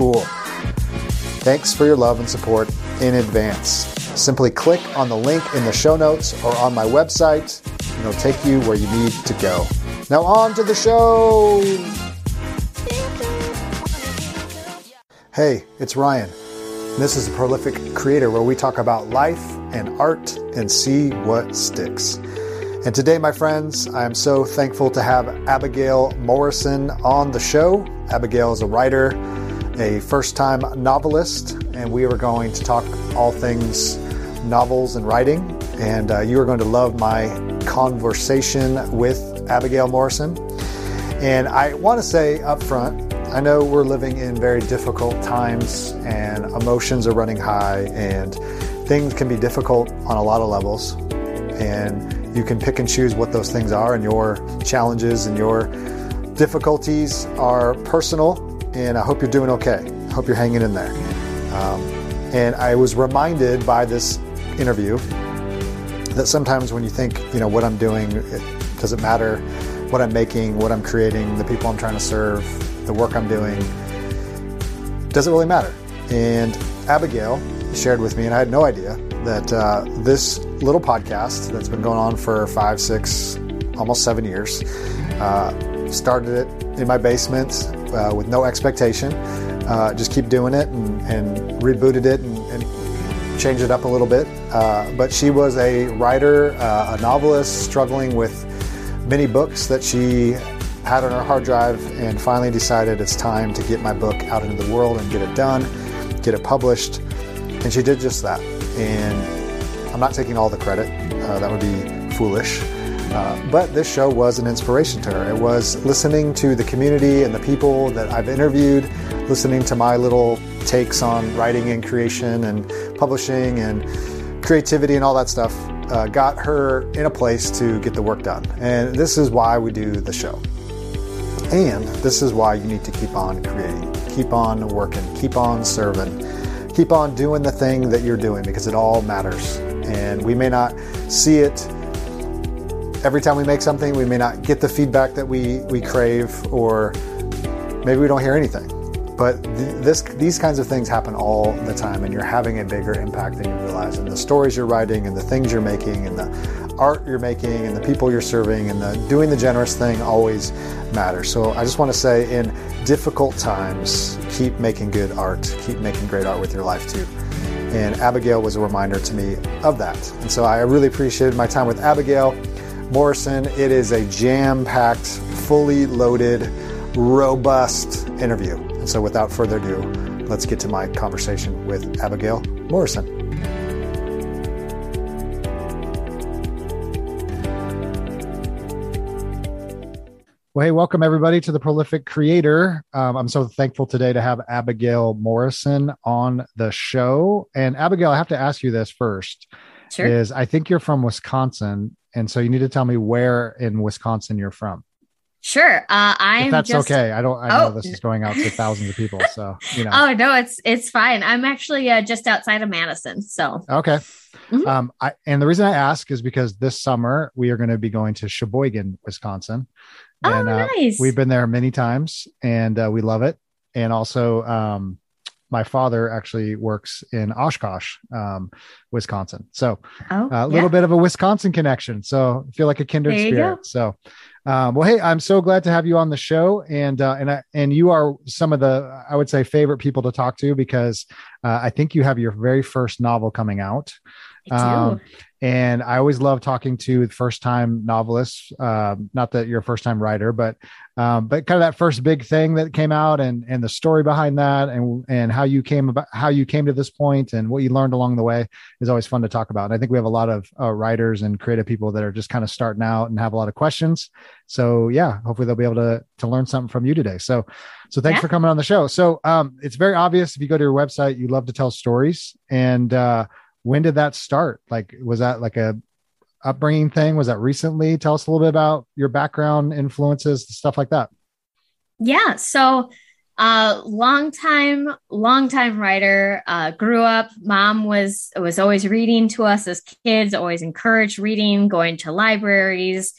cool. Thanks for your love and support in advance. Simply click on the link in the show notes or on my website, and it'll take you where you need to go. Now, on to the show. Hey, it's Ryan. This is a prolific creator where we talk about life and art and see what sticks. And today, my friends, I am so thankful to have Abigail Morrison on the show. Abigail is a writer, a first time novelist, and we are going to talk all things novels and writing. And uh, you are going to love my conversation with Abigail Morrison. And I want to say up front, I know we're living in very difficult times and emotions are running high and things can be difficult on a lot of levels. And you can pick and choose what those things are, and your challenges and your difficulties are personal and I hope you're doing okay. I hope you're hanging in there. Um, and I was reminded by this interview that sometimes when you think, you know, what I'm doing, it doesn't matter what I'm making, what I'm creating, the people I'm trying to serve, the work I'm doing, doesn't really matter. And Abigail shared with me, and I had no idea that uh, this little podcast that's been going on for five, six, almost seven years, uh, started it in my basement uh, with no expectation. Uh, just keep doing it and, and rebooted it and, and, changed it up a little bit. Uh, but she was a writer, uh, a novelist, struggling with many books that she had on her hard drive, and finally decided it's time to get my book out into the world and get it done, get it published. And she did just that. And I'm not taking all the credit, uh, that would be foolish. Uh, but this show was an inspiration to her. It was listening to the community and the people that I've interviewed, listening to my little takes on writing and creation and publishing and creativity and all that stuff, uh, got her in a place to get the work done. And this is why we do the show. And this is why you need to keep on creating, keep on working, keep on serving, keep on doing the thing that you're doing because it all matters. And we may not see it every time we make something, we may not get the feedback that we, we crave, or maybe we don't hear anything. But th- this, these kinds of things happen all the time, and you're having a bigger impact than you realize. And the stories you're writing, and the things you're making, and the art you're making, and the people you're serving, and the doing the generous thing always matters. So I just want to say, in difficult times, keep making good art, keep making great art with your life too. And Abigail was a reminder to me of that. And so I really appreciated my time with Abigail. Morrison. It is a jam packed, fully loaded, robust interview. And so, without further ado, let's get to my conversation with Abigail Morrison. Well, hey, welcome everybody to the Prolific Creator. Um, I'm so thankful today to have Abigail Morrison on the show. And Abigail, I have to ask you this first. Sure. Is I think you're from Wisconsin, and so you need to tell me where in Wisconsin you're from. Sure. Uh, I'm. that's just... okay. I don't. I know oh. this is going out to thousands of people, so you know. Oh no, it's it's fine. I'm actually uh, just outside of Madison, so okay. Mm-hmm. Um, I and the reason I ask is because this summer we are going to be going to Sheboygan, Wisconsin. Oh, and, uh, nice. We've been there many times, and uh, we love it. And also, um, my father actually works in Oshkosh, um, Wisconsin. So oh, a little yeah. bit of a Wisconsin connection. So I feel like a kindred spirit. So, um, well, hey, I'm so glad to have you on the show, and uh, and I, and you are some of the I would say favorite people to talk to because uh, I think you have your very first novel coming out. Um, and I always love talking to first time novelists. Uh, not that you're a first time writer, but um, but kind of that first big thing that came out and and the story behind that and and how you came about how you came to this point and what you learned along the way is always fun to talk about. And I think we have a lot of uh, writers and creative people that are just kind of starting out and have a lot of questions. So yeah, hopefully they'll be able to to learn something from you today. So so thanks yeah. for coming on the show. So um, it's very obvious if you go to your website, you love to tell stories and. Uh, when did that start? Like, was that like a upbringing thing? Was that recently? Tell us a little bit about your background, influences, stuff like that. Yeah. So, uh, long time, long time writer. Uh, grew up. Mom was was always reading to us as kids. Always encouraged reading, going to libraries.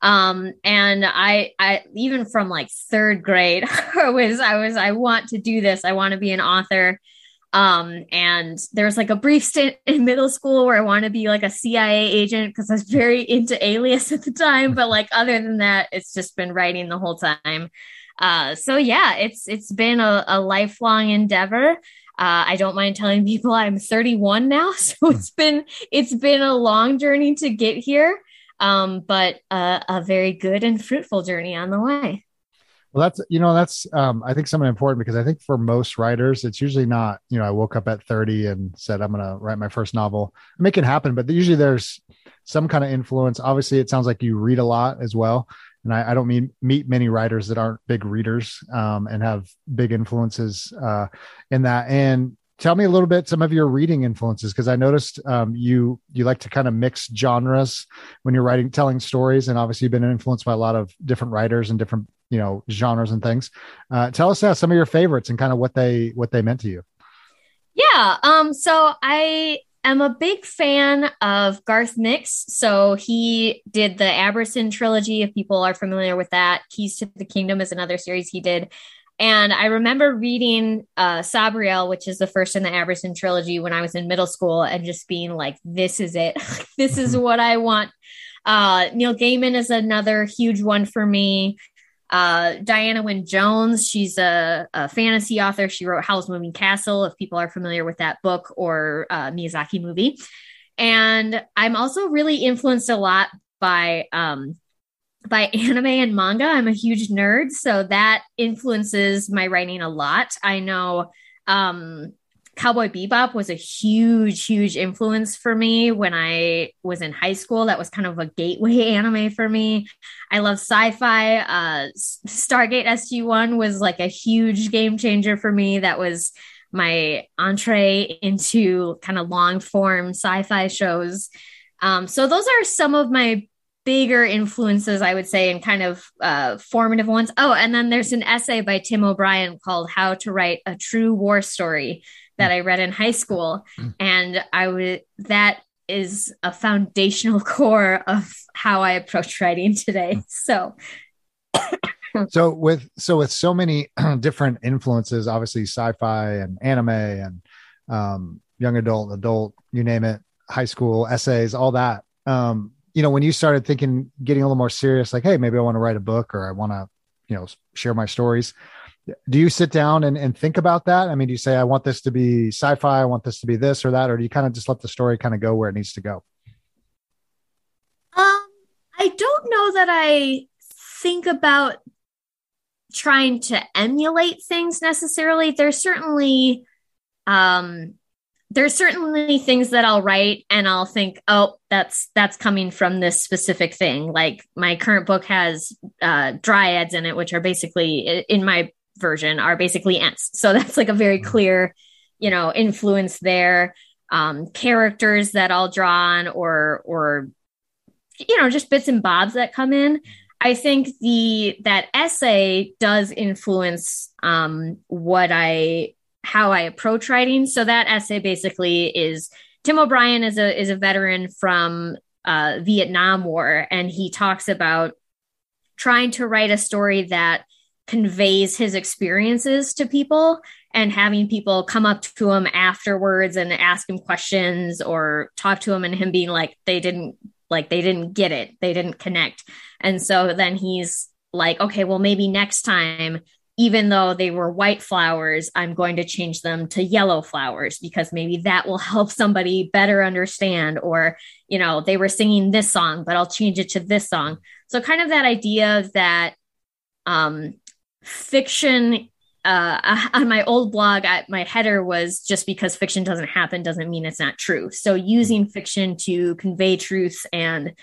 Um, and I, I even from like third grade, I was, I was, I want to do this. I want to be an author. Um, and there was like a brief stint in middle school where I want to be like a CIA agent because I was very into Alias at the time. But like other than that, it's just been writing the whole time. Uh, so yeah, it's it's been a, a lifelong endeavor. Uh, I don't mind telling people I'm 31 now, so hmm. it's been it's been a long journey to get here, um, but uh, a very good and fruitful journey on the way. Well, that's you know that's um, I think something important because I think for most writers it's usually not you know I woke up at 30 and said I'm going to write my first novel. I Make it happen, but usually there's some kind of influence. Obviously, it sounds like you read a lot as well, and I, I don't mean meet many writers that aren't big readers um, and have big influences uh, in that. And tell me a little bit some of your reading influences because I noticed um, you you like to kind of mix genres when you're writing telling stories, and obviously you've been influenced by a lot of different writers and different you know genres and things uh, tell us uh, some of your favorites and kind of what they what they meant to you yeah um so i am a big fan of garth nix so he did the Abhorsen trilogy if people are familiar with that keys to the kingdom is another series he did and I remember reading uh, Sabriel, which is the first in the Abhorsen trilogy, when I was in middle school, and just being like, "This is it. this is what I want." Uh, Neil Gaiman is another huge one for me. Uh, Diana Wynne Jones, she's a, a, fantasy author. She wrote Howl's Moving Castle, if people are familiar with that book or uh, Miyazaki movie. And I'm also really influenced a lot by um, by anime and manga. I'm a huge nerd, so that influences my writing a lot. I know um, Cowboy Bebop was a huge, huge influence for me when I was in high school. That was kind of a gateway anime for me. I love sci-fi. Uh, Stargate SG-1 was like a huge game changer for me. That was my entree into kind of long form sci-fi shows. Um, so those are some of my bigger influences, I would say, and kind of uh, formative ones. Oh, and then there's an essay by Tim O'Brien called How to Write a True War Story that I read in high school. Mm. And I would, that is a foundational core of how I approach writing today. Mm. So, so with so with so many different influences, obviously sci-fi and anime and um, young adult, adult, you name it, high school essays, all that. Um, you know, when you started thinking, getting a little more serious, like, hey, maybe I want to write a book or I want to, you know, share my stories do you sit down and, and think about that? I mean do you say i want this to be sci-fi i want this to be this or that or do you kind of just let the story kind of go where it needs to go? Um i don't know that i think about trying to emulate things necessarily. There's certainly um there's certainly things that I'll write and I'll think, oh, that's that's coming from this specific thing. Like my current book has uh, dryads in it, which are basically in my version are basically ants. So that's like a very mm-hmm. clear, you know, influence there. Um, characters that I'll draw on or or you know, just bits and bobs that come in. I think the that essay does influence um, what I how I approach writing. So that essay basically is Tim O'Brien is a is a veteran from uh, Vietnam War, and he talks about trying to write a story that conveys his experiences to people and having people come up to him afterwards and ask him questions or talk to him and him being like they didn't like they didn't get it. They didn't connect. And so then he's like okay well maybe next time even though they were white flowers i'm going to change them to yellow flowers because maybe that will help somebody better understand or you know they were singing this song but i'll change it to this song. So kind of that idea that um fiction uh, on my old blog, I, my header was just because fiction doesn't happen doesn't mean it's not true. So using fiction to convey truth and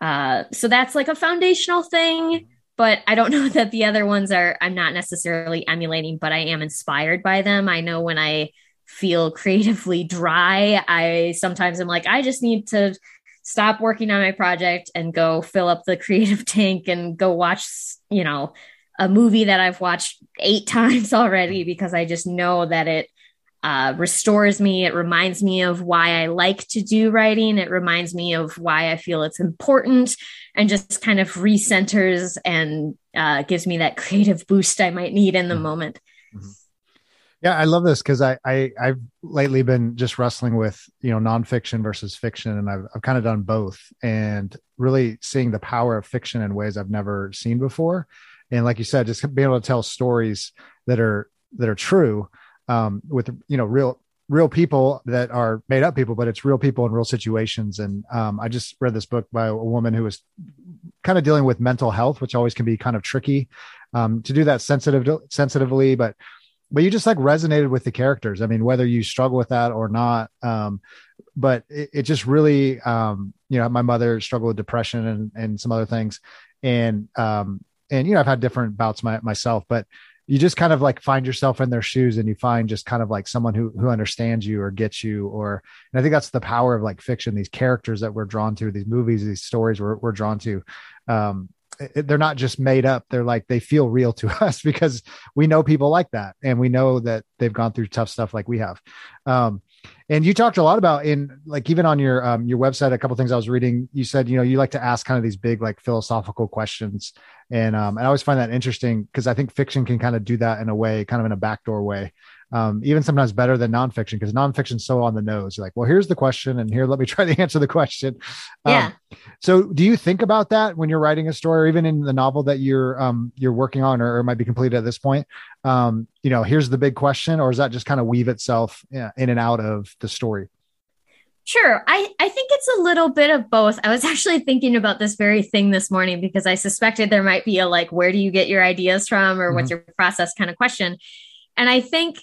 uh, so that's like a foundational thing. But I don't know that the other ones are. I'm not necessarily emulating, but I am inspired by them. I know when I feel creatively dry, I sometimes am like, I just need to stop working on my project and go fill up the creative tank and go watch, you know, a movie that I've watched eight times already because I just know that it uh, restores me. It reminds me of why I like to do writing. It reminds me of why I feel it's important and just kind of recenters and uh, gives me that creative boost I might need in the mm-hmm. moment. Mm-hmm. Yeah, I love this because I, I I've lately been just wrestling with you know nonfiction versus fiction, and I've I've kind of done both, and really seeing the power of fiction in ways I've never seen before and like you said just being able to tell stories that are that are true um, with you know real real people that are made up people but it's real people in real situations. And um, i just read this book by a woman who was kind of dealing with mental health which always can be kind of tricky um, to do that sensitive sensitively but but you just like resonated with the characters. I mean whether you struggle with that or not um, but it, it, just really um, you know my mother struggled with depression and and some other things. And um, and you know i've had different bouts my, myself but you just kind of like find yourself in their shoes and you find just kind of like someone who who understands you or gets you or and i think that's the power of like fiction these characters that we're drawn to these movies these stories we're, we're drawn to um they're not just made up they're like they feel real to us because we know people like that and we know that they've gone through tough stuff like we have. Um and you talked a lot about in like even on your um, your website a couple things i was reading you said you know you like to ask kind of these big like philosophical questions. And um, and i always find that interesting because i think fiction can kind of do that in a way kind of in a backdoor way um, even sometimes better than nonfiction because nonfiction's so on the nose. You're like, well, here's the question, and here, let me try to answer the question. Um, yeah. so, do you think about that when you're writing a story, or even in the novel that you're um, you're working on, or, or might be completed at this point? Um, you know, here's the big question, or is that just kind of weave itself in and out of the story? Sure. I, I think it's a little bit of both. I was actually thinking about this very thing this morning because I suspected there might be a like, where do you get your ideas from or mm-hmm. what's your process kind of question. And I think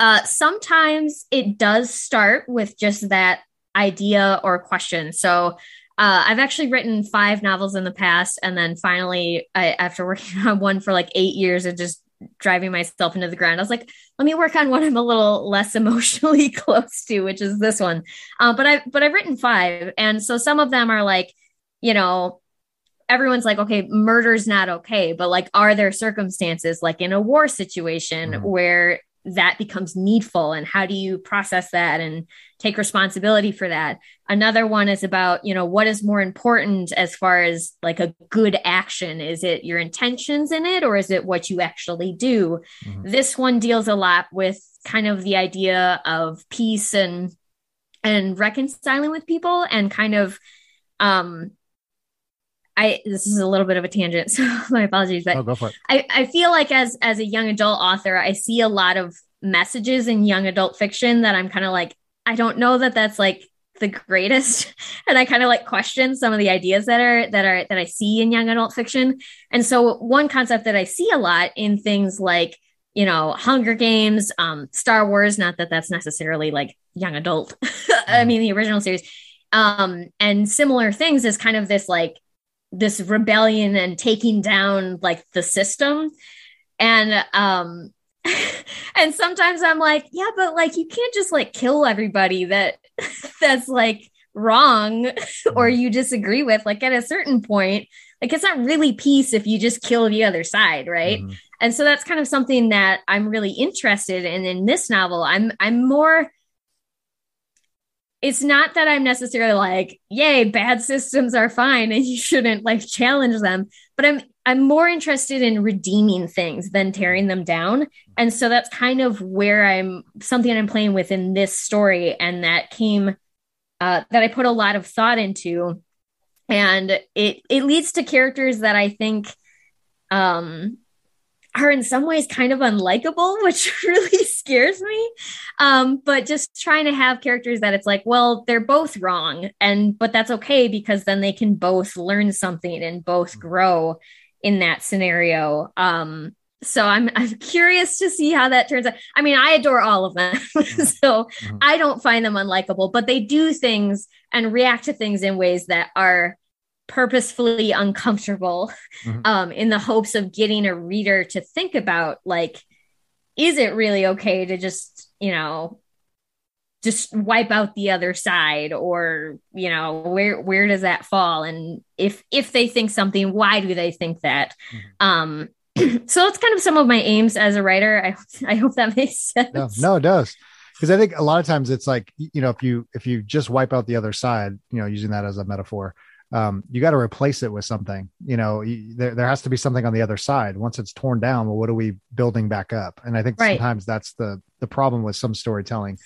uh, sometimes it does start with just that idea or question. So uh, I've actually written five novels in the past, and then finally, I, after working on one for like eight years and just driving myself into the ground, I was like, let me work on one I'm a little less emotionally close to, which is this one. Uh, but I but I've written five, and so some of them are like, you know, everyone's like, okay, murder's not okay, but like, are there circumstances like in a war situation mm-hmm. where that becomes needful and how do you process that and take responsibility for that? Another one is about you know what is more important as far as like a good action? Is it your intentions in it or is it what you actually do? Mm-hmm. this one deals a lot with kind of the idea of peace and and reconciling with people and kind of um I this is a little bit of a tangent, so my apologies. But oh, go for it. I, I feel like as as a young adult author, I see a lot of messages in young adult fiction that I'm kind of like, I don't know that that's like the greatest, and I kind of like question some of the ideas that are that are that I see in young adult fiction. And so one concept that I see a lot in things like you know Hunger Games, um, Star Wars. Not that that's necessarily like young adult. I mm-hmm. mean the original series. Um, and similar things is kind of this like this rebellion and taking down like the system and um and sometimes i'm like yeah but like you can't just like kill everybody that that's like wrong or mm-hmm. you disagree with like at a certain point like it's not really peace if you just kill the other side right mm-hmm. and so that's kind of something that i'm really interested in in this novel i'm i'm more it's not that I'm necessarily like, yay, bad systems are fine and you shouldn't like challenge them, but I'm I'm more interested in redeeming things than tearing them down. And so that's kind of where I'm something I'm playing with in this story. And that came uh, that I put a lot of thought into. And it it leads to characters that I think um are in some ways kind of unlikable, which really scares me. Um, but just trying to have characters that it's like, well, they're both wrong, and but that's okay because then they can both learn something and both mm-hmm. grow in that scenario. Um, so I'm I'm curious to see how that turns out. I mean, I adore all of them, mm-hmm. so mm-hmm. I don't find them unlikable, but they do things and react to things in ways that are purposefully uncomfortable mm-hmm. um, in the hopes of getting a reader to think about like is it really okay to just you know just wipe out the other side or you know where where does that fall? And if if they think something why do they think that? Mm-hmm. um so it's kind of some of my aims as a writer. I i hope that makes sense. no, no it does. Because i think a lot of times it's like you know if you if you just wipe out the other side you know using that as a metaphor um, you got to replace it with something. You know, you, there there has to be something on the other side. Once it's torn down, well, what are we building back up? And I think right. sometimes that's the the problem with some storytelling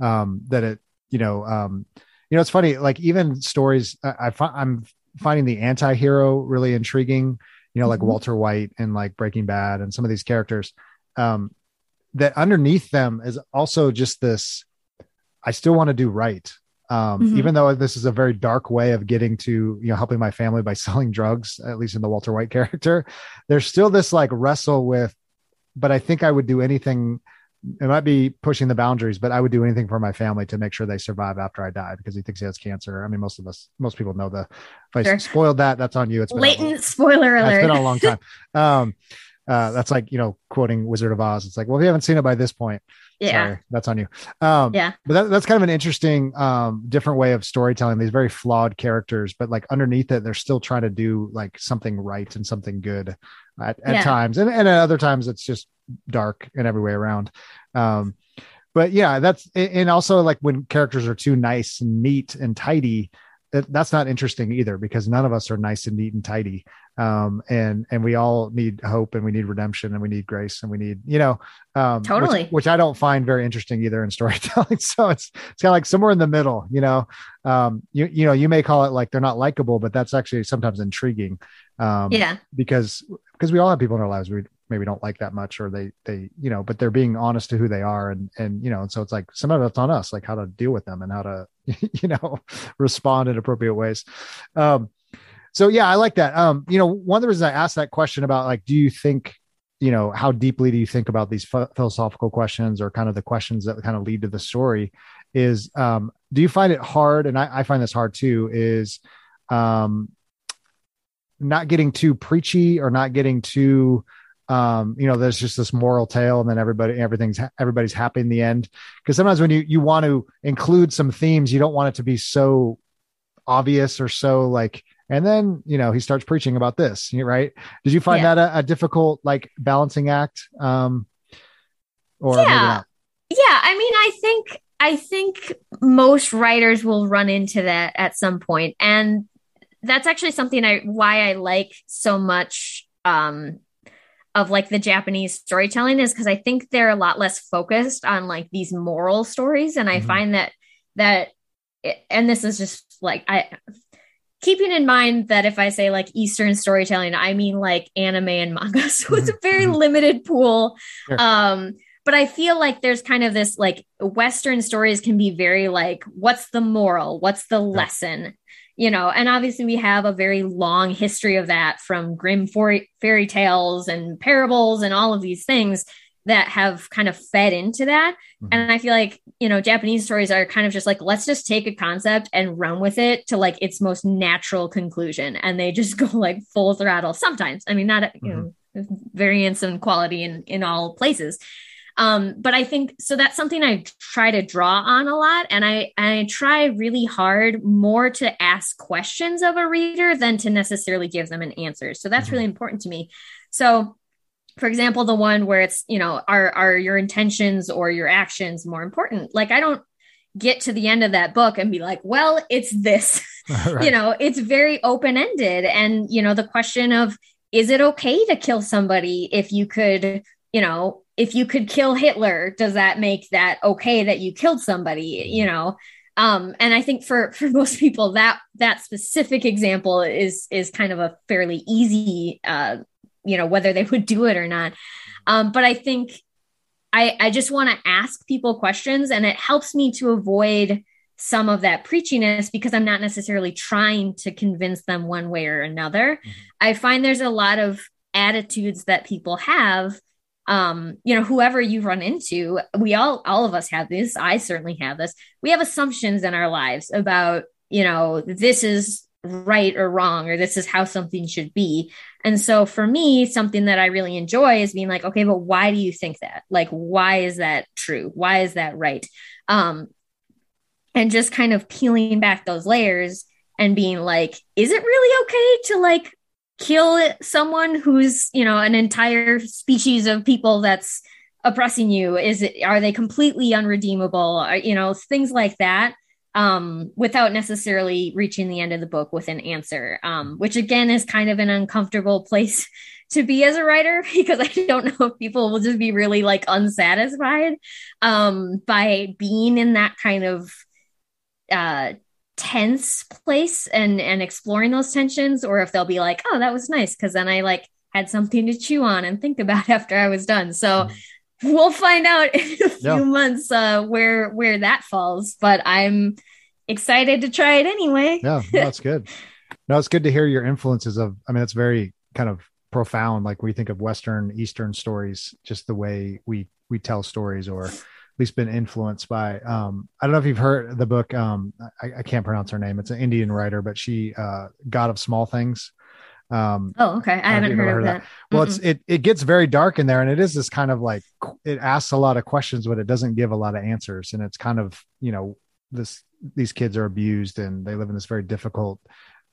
um, that it you know um, you know it's funny like even stories I, I I'm finding the anti-hero really intriguing. You know, like mm-hmm. Walter White and like Breaking Bad and some of these characters. Um, that underneath them is also just this I still want to do right um, mm-hmm. even though this is a very dark way of getting to you know helping my family by selling drugs at least in the walter white character there's still this like wrestle with but i think i would do anything it might be pushing the boundaries but i would do anything for my family to make sure they survive after i die because he thinks he has cancer i mean most of us most people know the if i sure. spoiled that that's on you it's latent spoiler alert it's been a long time um uh, that's like you know quoting Wizard of Oz. It's like, well, if you haven't seen it by this point, yeah, sorry, that's on you. Um, yeah, but that, that's kind of an interesting, um, different way of storytelling. These very flawed characters, but like underneath it, they're still trying to do like something right and something good at, at yeah. times, and and at other times it's just dark and every way around. Um, but yeah, that's and also like when characters are too nice and neat and tidy, that's not interesting either because none of us are nice and neat and tidy. Um, and and we all need hope and we need redemption and we need grace and we need you know um, totally. which, which, i don't find very interesting either in storytelling. So it's it's kind of like somewhere in the middle you know? Um, you you know you may call it like they're not likable but that's actually sometimes intriguing. Um, yeah. because because we all have people in our lives. We maybe don't like that much or they they you know but they're being honest to who they are and and you know and so it's like some of it's on us like how to deal with them and how to you know respond in appropriate ways um so yeah, I like that. Um, you know, one of the reasons I asked that question about like, do you think, you know, how deeply do you think about these philosophical questions or kind of the questions that kind of lead to the story is, um, do you find it hard? And I, I find this hard too, is, um, not getting too preachy or not getting too, um, you know, there's just this moral tale and then everybody, everything's, everybody's happy in the end. Cause sometimes when you, you want to include some themes, you don't want it to be so obvious or so like and then you know he starts preaching about this right did you find yeah. that a, a, difficult like balancing act um or yeah yeah i mean i think i think most writers will run into that at some point and that's actually something i why i like so much um of like the Japanese storytelling is because I think they're a lot less focused on like these moral stories. And I mm-hmm. find that that and this is just like I keeping in mind that if I say like Eastern storytelling, I mean like anime and manga. So it's a mm-hmm. very mm-hmm. limited pool. Sure. Um, but I feel like there's kind of this like Western stories can be very like, what's the moral? What's the lesson? You know, and obviously we have a very long history of that from Grimm fairy tales and parables and all of these things that have kind of fed into that. Mm-hmm. And I feel like, you know, Japanese stories are kind of just like, let's just take a concept and run with it to like its most natural conclusion. And they just go like full throttle sometimes. I mean, not, mm-hmm. know, variance in quality in, in all places. Um, but I think so that's something I try to draw on a lot. And I, I try really hard more to ask questions of a reader than to necessarily give them an answer. So that's mm-hmm. really important to me. So for example, the one where it's, you know, are are your intentions or your actions more important? Like I don't get to the end of that book and be like, well, it's this. right. You know, it's very open-ended and, you know, the question of is it okay to kill somebody if you could, you know, if you could kill Hitler, does that make that okay that you killed somebody, you know? Um, and I think for for most people that that specific example is is kind of a fairly easy uh, you know whether they would do it or not um, but i think i i just want to ask people questions and it helps me to avoid some of that preachiness because i'm not necessarily trying to convince them one way or another mm-hmm. i find there's a lot of attitudes that people have um you know whoever you run into we all all of us have this i certainly have this we have assumptions in our lives about you know this is right or wrong or this is how something should be and so for me, something that I really enjoy is being like, okay, but why do you think that? Like, why is that true? Why is that right? Um, and just kind of peeling back those layers and being like, is it really okay to like kill someone who's, you know, an entire species of people that's oppressing you? Is it, are they completely unredeemable? Are, you know, things like that um, without necessarily reaching the end of the book with an answer, um, which again is kind of an uncomfortable place to be as a writer because I don't know if people will just be really like unsatisfied um, by being in that kind of uh, tense place and and exploring those tensions, or if they'll be like, oh, that was nice because then I like had something to chew on and think about after I was done. So. Mm-hmm we'll find out in a few yeah. months uh, where where that falls. But I'm excited to try it anyway. yeah, that's good. No, it's good to hear your influences of. I mean, it's very kind of profound. Like we think of Western, Eastern stories, just the way we we tell stories, or least been influenced by. Um, I don't know if you've heard the book. Um, I, I can't pronounce her name. It's an Indian writer, but she, uh, God of Small Things. Um, oh, okay. I haven't heard, heard, of that. that. Well, it's it it gets very dark in there, and it is this kind of like it asks a lot of questions, but it doesn't give a lot of answers, and it's kind of you know this these kids are abused and they live in this very difficult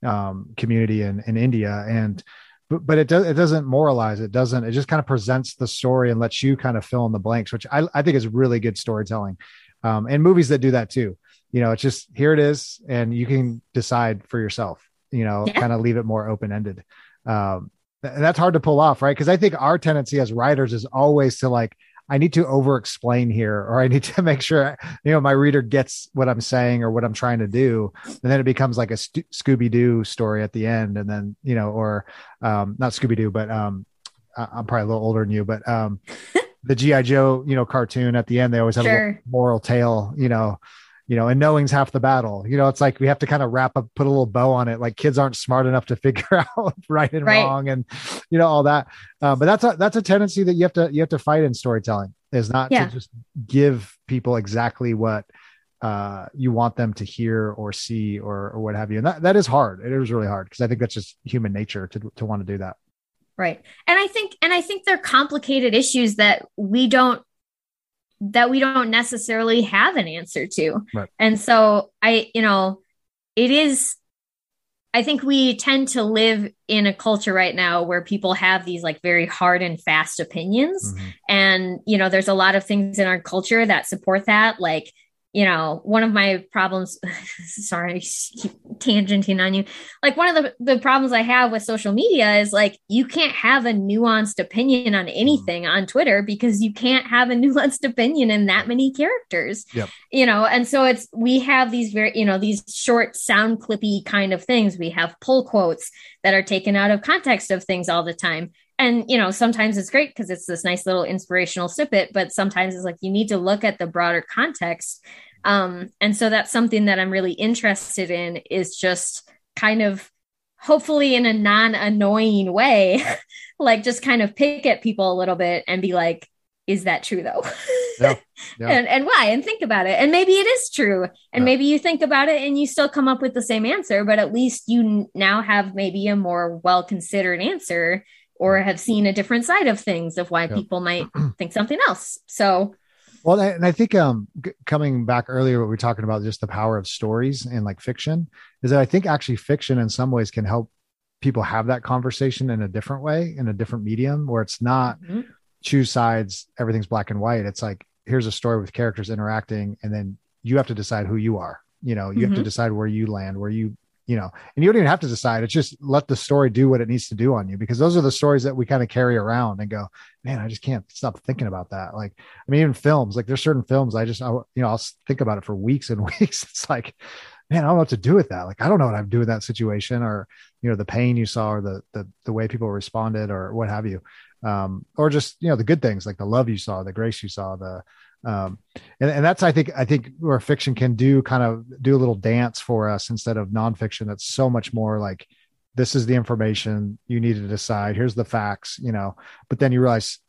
um, community in in India, and but, but it does it doesn't moralize it doesn't it just kind of presents the story and lets you kind of fill in the blanks which i, I think is really good storytelling um, and movies that do that too you know it's just here it is and you can decide for yourself you know, yeah. kind of leave it more open ended. Um, and that's hard to pull off, right? Because I think our tendency as writers is always to like, I need to over explain here, or I need to make sure, you know, my reader gets what I'm saying or what I'm trying to do. And then it becomes like a St- Scooby Doo story at the end. And then, you know, or um, not Scooby Doo, but um, I'm probably a little older than you, but um, the G.I. Joe, you know, cartoon at the end, they always have sure. a moral tale, you know, you know, and knowing's half the battle. You know, it's like we have to kind of wrap up, put a little bow on it. Like kids aren't smart enough to figure out right and right. wrong, and you know all that. Uh, but that's a that's a tendency that you have to you have to fight in storytelling. Is not yeah. to just give people exactly what uh, you want them to hear or see or or what have you. And that that is hard. It is really hard because I think that's just human nature to to want to do that. Right. And I think and I think they're complicated issues that we don't that we don't necessarily have an answer to. Right. And so I, you know, it is I think we tend to live in a culture right now where people have these like very hard and fast opinions. Mm-hmm. And, you know, there's a lot of things in our culture that support that, like you know, one of my problems, sorry, I keep tangenting on you. Like one of the, the problems I have with social media is like, you can't have a nuanced opinion on mm-hmm. anything on Twitter because you can't have a nuanced opinion in that many characters, yep. you know? And so it's, we have these very, you know, these short sound clippy kind of things. We have pull quotes that are taken out of context of things all the time and you know sometimes it's great because it's this nice little inspirational snippet but sometimes it's like you need to look at the broader context. Um, and so that's something that i'm really interested in is just kind of hopefully in a non-annoying way like just kind of pick at people a little bit and be like is that true though? Yeah, yeah. and, and why? And think about it. And maybe it is true. And yeah. maybe you think about it and you still come up with the same answer but at least you now have maybe a more well considered answer or have seen a different side of things of why yep. people might think something else. So, well, and I think um, coming back earlier, what we are talking about, just the power of stories and like fiction, is that I think actually fiction in some ways can help people have that conversation in a different way, in a different medium, where it's not mm-hmm. choose sides, everything's black and white. It's like here's a story with characters interacting, and then you have to decide who you are. You know, you mm-hmm. have to mm-hmm. decide where you land, where you you know, and you don't even have to decide. It's just let the story do what it needs to do on you because those are the stories that we kind of carry around and go, man, I just can't stop thinking about that. Like, I mean, even films, like there's certain films I just, I, you know, I'll think about it for weeks and weeks. It's like, man, I don't know what to do with that. Like, I don't know what I'd do in that situation or, you know, the pain you saw or the, the, the way people responded or what have you. Um, or just, you know, the good things like the love you saw, the grace you saw, the, um, and, and that's i think i think where fiction can do kind of do a little dance for us instead of nonfiction that's so much more like this is the information you need to decide. Here's the facts you know. But then you realize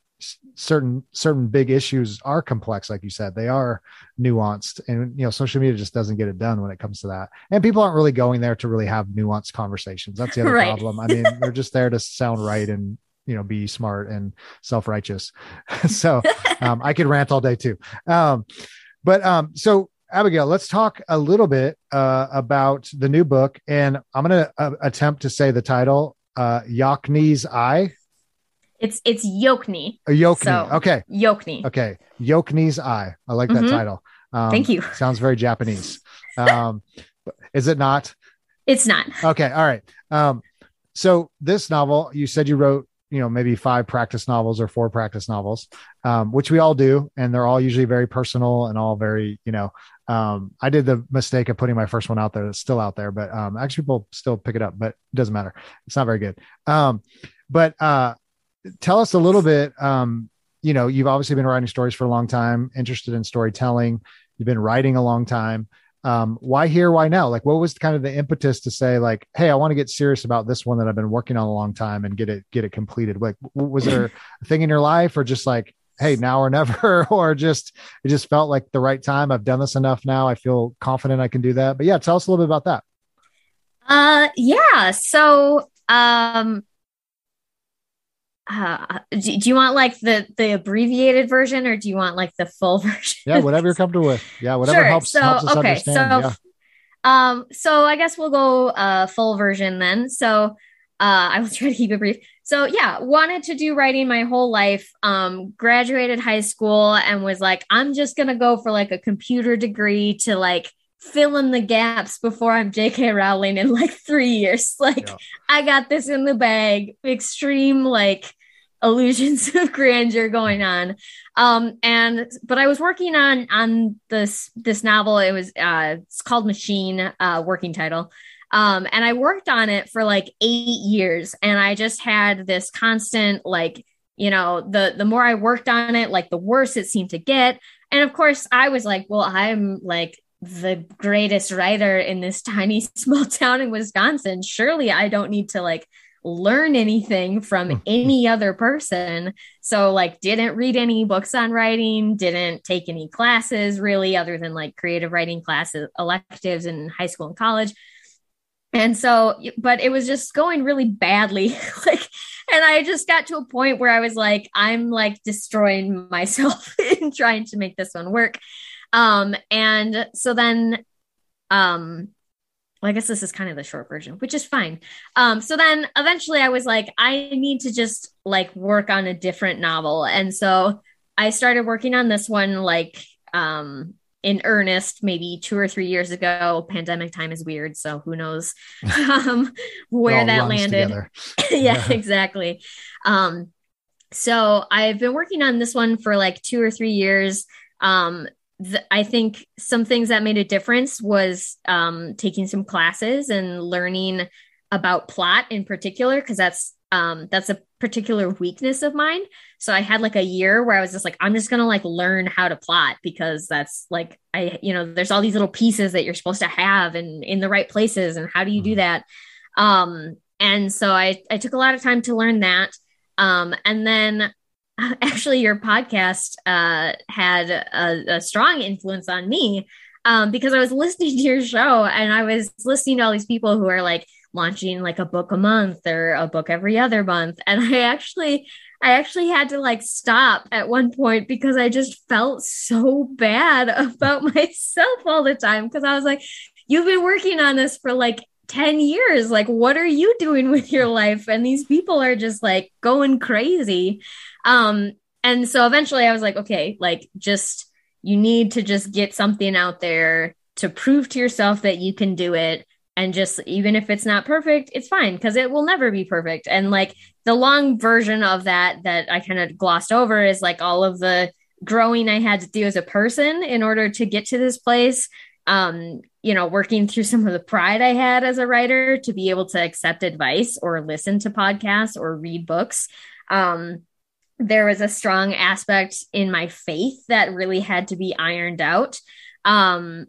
certain certain big issues are complex like you said. They are nuanced. And you know social media just doesn't get it done when it comes to that. And people aren't really going there to really have nuanced conversations. That's the other right. problem. I mean they're just there to sound right and you know be smart and self-righteous so um, i could rant all day too um, but um, so abigail let's talk a little bit uh, about the new book and i'm going to uh, attempt to say the title uh Yochni's eye it's it's Yochni. A Yochni. So, okay. Yochni. Okay. Yochni's eye. I like that mm-hmm. title. Um, Thank you. Sounds very Japanese. Um, is it not? It's not. Okay. All right. Um, so this novel, you said you wrote you know maybe five practice novels or four practice novels um, which we all do and they're all usually very personal and all very you know um, i did the mistake of putting my first one out there it's still out there but um, actually people still pick it up but it doesn't matter. It's not very good. Um, but uh, tell us a little bit um, you know you've obviously been writing stories for a long time interested in storytelling. You've been writing a long time um, why here why now? Like what was kind of the impetus to say like hey i want to get serious about this one that i've been working on a long time and get it get it completed? Like was there a thing in your life or just like hey now or never? Or just it just felt like the right time? I've done this enough now. I feel confident i can do that. But yeah tell us a little bit about that. Uh yeah. So um uh, do, do, you want like the the abbreviated version or do you want like the full version? Yeah, whatever you're comfortable with. Yeah, whatever sure. helps, so, helps us okay, understand. So, yeah. um, so I guess we'll go uh full version then. So uh I will try to keep it brief. So yeah, wanted to do writing my whole life. Um, graduated high school and was like, I'm just gonna go for like a computer degree to like fill in the gaps before I'm JK Rowling in like three years. Like yeah. I got this in the bag. Extreme like illusions of grandeur going on. Um, and but I was working on on this this novel. It was uh it's called Machine, uh working title. Um, and I worked on it for like eight years, and I just had this constant like you know the the more I worked on it, like the worse it seemed to get. And of course, I was like, well, I'm like the greatest writer in this tiny small town in Wisconsin. Surely I don't need to like learn anything from hmm. any other person. So like didn't read any books on writing, didn't take any classes really other than like creative writing classes electives in high school and college. And so but it was just going really badly like and I just got to a point where I was like I'm like destroying myself in trying to make this one work. Um, and so then, um, well, I guess this is kind of the short version, which is fine. Um, so then eventually I was like, I need to just like work on a different novel. And so I started working on this one like um in earnest maybe two or three years ago. Pandemic time is weird, so who knows um where that landed. yeah, yeah, exactly. Um so I've been working on this one for like two or three years. Um, I think some things that made a difference was um, taking some classes and learning about plot in particular because that's um, that's a particular weakness of mine. So I had like a year where I was just like, I'm just gonna like learn how to plot because that's like I, you know, there's all these little pieces that you're supposed to have and in the right places, and how do you do mm-hmm. that? Um, and so I I took a lot of time to learn that. Um, and then actually your podcast uh, had a, a, strong influence on me um, because I was listening to your show and I was listening to all these people who are like, launching like a book a month or a book every other month. And I actually, I actually had to like stop at one point because I just felt so bad about myself all the time. Cause I was like, you've been working on this for like 10 years. Like, what are you doing with your life? And these people are just like going crazy. Um, and so eventually I was like, okay, like just you need to just get something out there to prove to yourself that you can do it. And just even if it's not perfect it's fine because it will never be perfect. And like the long version of that that i kind of glossed over is like all of the growing i had to do as a person in order to get to this place um you know working through some of the pride i had as a writer to be able to accept advice or listen to podcasts or read books. Um there was a strong aspect in my faith that really had to be ironed out. Um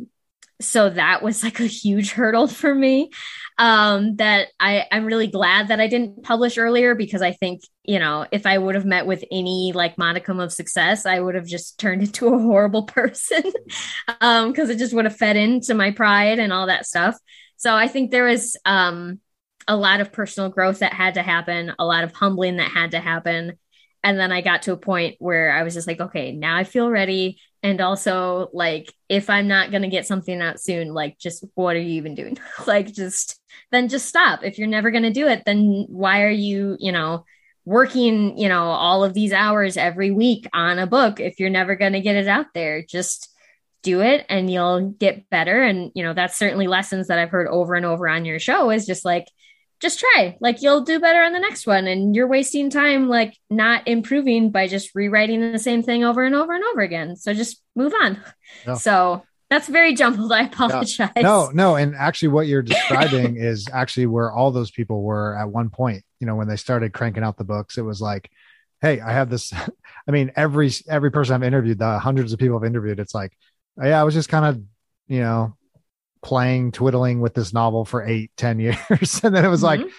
so that was like a huge hurdle for me um that i i'm really glad that i didn't publish earlier because i think you know if i would have met with any like modicum of success i would have just turned into a horrible person um because it just would have fed into my pride and all that stuff. So i think there was um a lot of personal growth that had to happen a lot of humbling that had to happen and then I got to a point where I was just like, okay, now I feel ready. And also, like, if I'm not going to get something out soon, like, just what are you even doing? like, just then just stop. If you're never going to do it, then why are you, you know, working, you know, all of these hours every week on a book if you're never going to get it out there? Just do it and you'll get better. And, you know, that's certainly lessons that I've heard over and over on your show is just like, just try. Like you'll do better on the next one and you're wasting time like not improving by just rewriting the same thing over and over and over again. So just move on. No. so that's very jumbled i apologize. No no and actually what you're describing is actually where all those people were at one point you know when they started cranking out the books. It was like hey i have this i mean every every person i've interviewed the hundreds of people i've interviewed it's like yeah i was just kind of you know playing twiddling with this novel for eight ten years. And then it was mm-hmm. like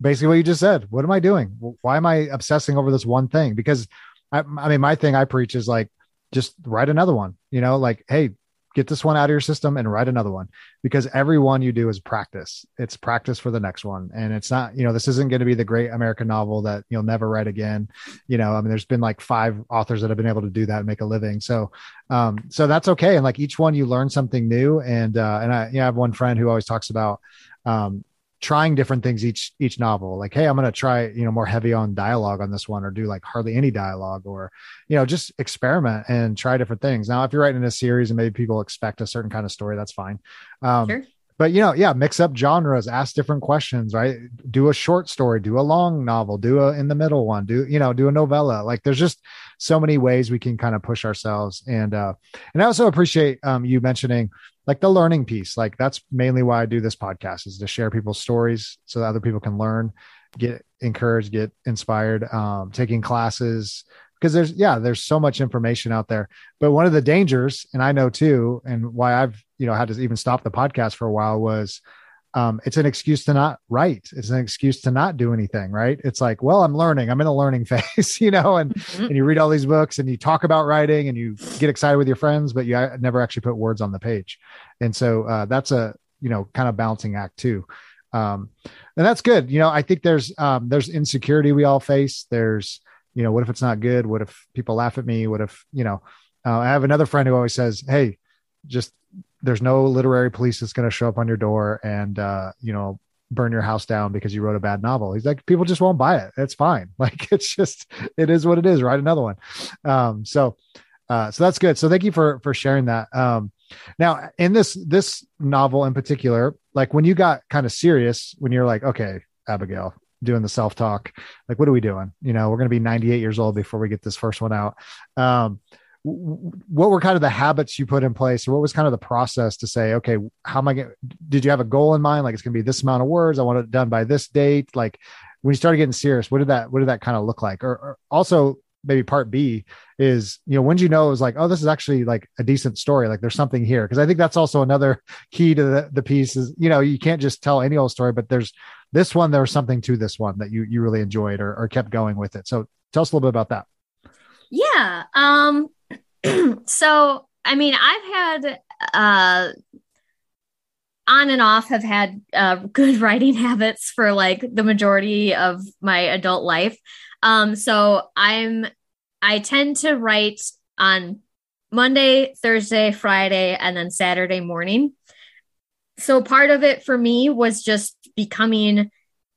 basically what you just said what am i doing? Why am i obsessing over this one thing? Because I, I mean my thing i preach is like just write another one you know like hey get this one out of your system and write another one because every one you do is practice. It's practice for the next one. And it's not, you know, this isn't going to be the great American novel that you'll never write again. You know, I mean, there's been like five authors that have been able to do that and make a living. So, um, so that's okay. And like each one you learn something new. And, uh, and I, you know, I have one friend who always talks about, um, trying different things each each novel. Like hey i'm going to try you know more heavy on dialogue on this one or do like hardly any dialogue or you know just experiment and try different things. Now if you're writing a series and maybe people expect a certain kind of story that's fine. Um, sure. but you know yeah mix up genres ask different questions right? Do a short story do a long novel do a in the middle one do you know do a novella. Like there's just so many ways we can kind of push ourselves. And uh and i also appreciate um you mentioning like the learning piece. Like that's mainly why i do this podcast is to share people's stories so that other people can learn get encouraged get inspired um, taking classes. Because there's yeah there's so much information out there. But one of the dangers and i know too and why i've you know had to even stop the podcast for a while was um, it's an excuse to not write. It's an excuse to not do anything, right? It's like, well, I'm learning. I'm in a learning phase, you know, and mm-hmm. and you read all these books and you talk about writing and you get excited with your friends, but you never actually put words on the page. And so uh, that's a you know kind of balancing act too. Um, and that's good. You know, I think there's um, there's insecurity we all face. There's you know, what if it's not good? What if people laugh at me? What if you know? Uh, I have another friend who always says, "Hey, just there's no literary police that's going to show up on your door and uh, you know burn your house down because you wrote a bad novel. He's like, people just won't buy it. It's fine. Like it's just it is what it is. Write another one. Um, so uh, so that's good. So thank you for for sharing that. Um, now in this this novel in particular, like when you got kind of serious, when you're like, okay, Abigail, doing the self talk, like what are we doing? You know, we're going to be 98 years old before we get this first one out. Um, what were kind of the habits you put in place? Or what was kind of the process to say okay how am i going did you have a goal in mind? Like it's going to be this amount of words. I want it done by this date. Like when you started getting serious what did that what did that kind of look like? Or, or also maybe part b is you know when did you know it was like oh this is actually like a decent story like there's something here? Because i think that's also another key to the, the piece is you know you can't just tell any old story but there's this one there was something to this one that you you really enjoyed or, or kept going with it. So tell us a little bit about that. Yeah um so, I mean, I've had uh on and off have had uh, good writing habits for like the majority of my adult life. Um, so I'm I tend to write on Monday, Thursday, Friday, and then Saturday morning. So part of it for me was just becoming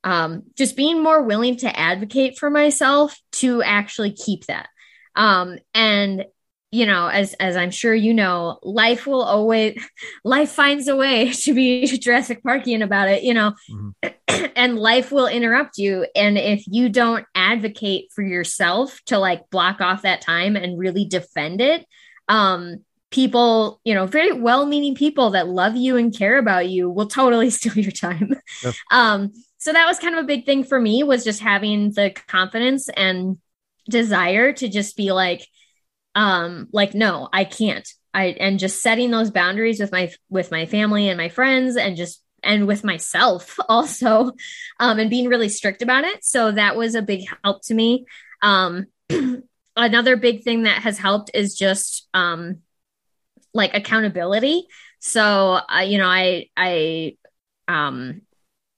um, just being more willing to advocate for myself to actually keep that. Um, and you know, as as I'm sure you know, life will always life finds a way to be Jurassic Parkian about it, you know, mm-hmm. and life will interrupt you. And if you don't advocate for yourself to like block off that time and really defend it, um, people, you know, very well-meaning people that love you and care about you will totally steal your time. Yep. Um, so that was kind of a big thing for me was just having the confidence and desire to just be like, um like no i can't. I and just setting those boundaries with my with my family and my friends and just and with myself also um and being really strict about it. So that was a big help to me. Um another big thing that has helped is just um like accountability. So uh, you know i i um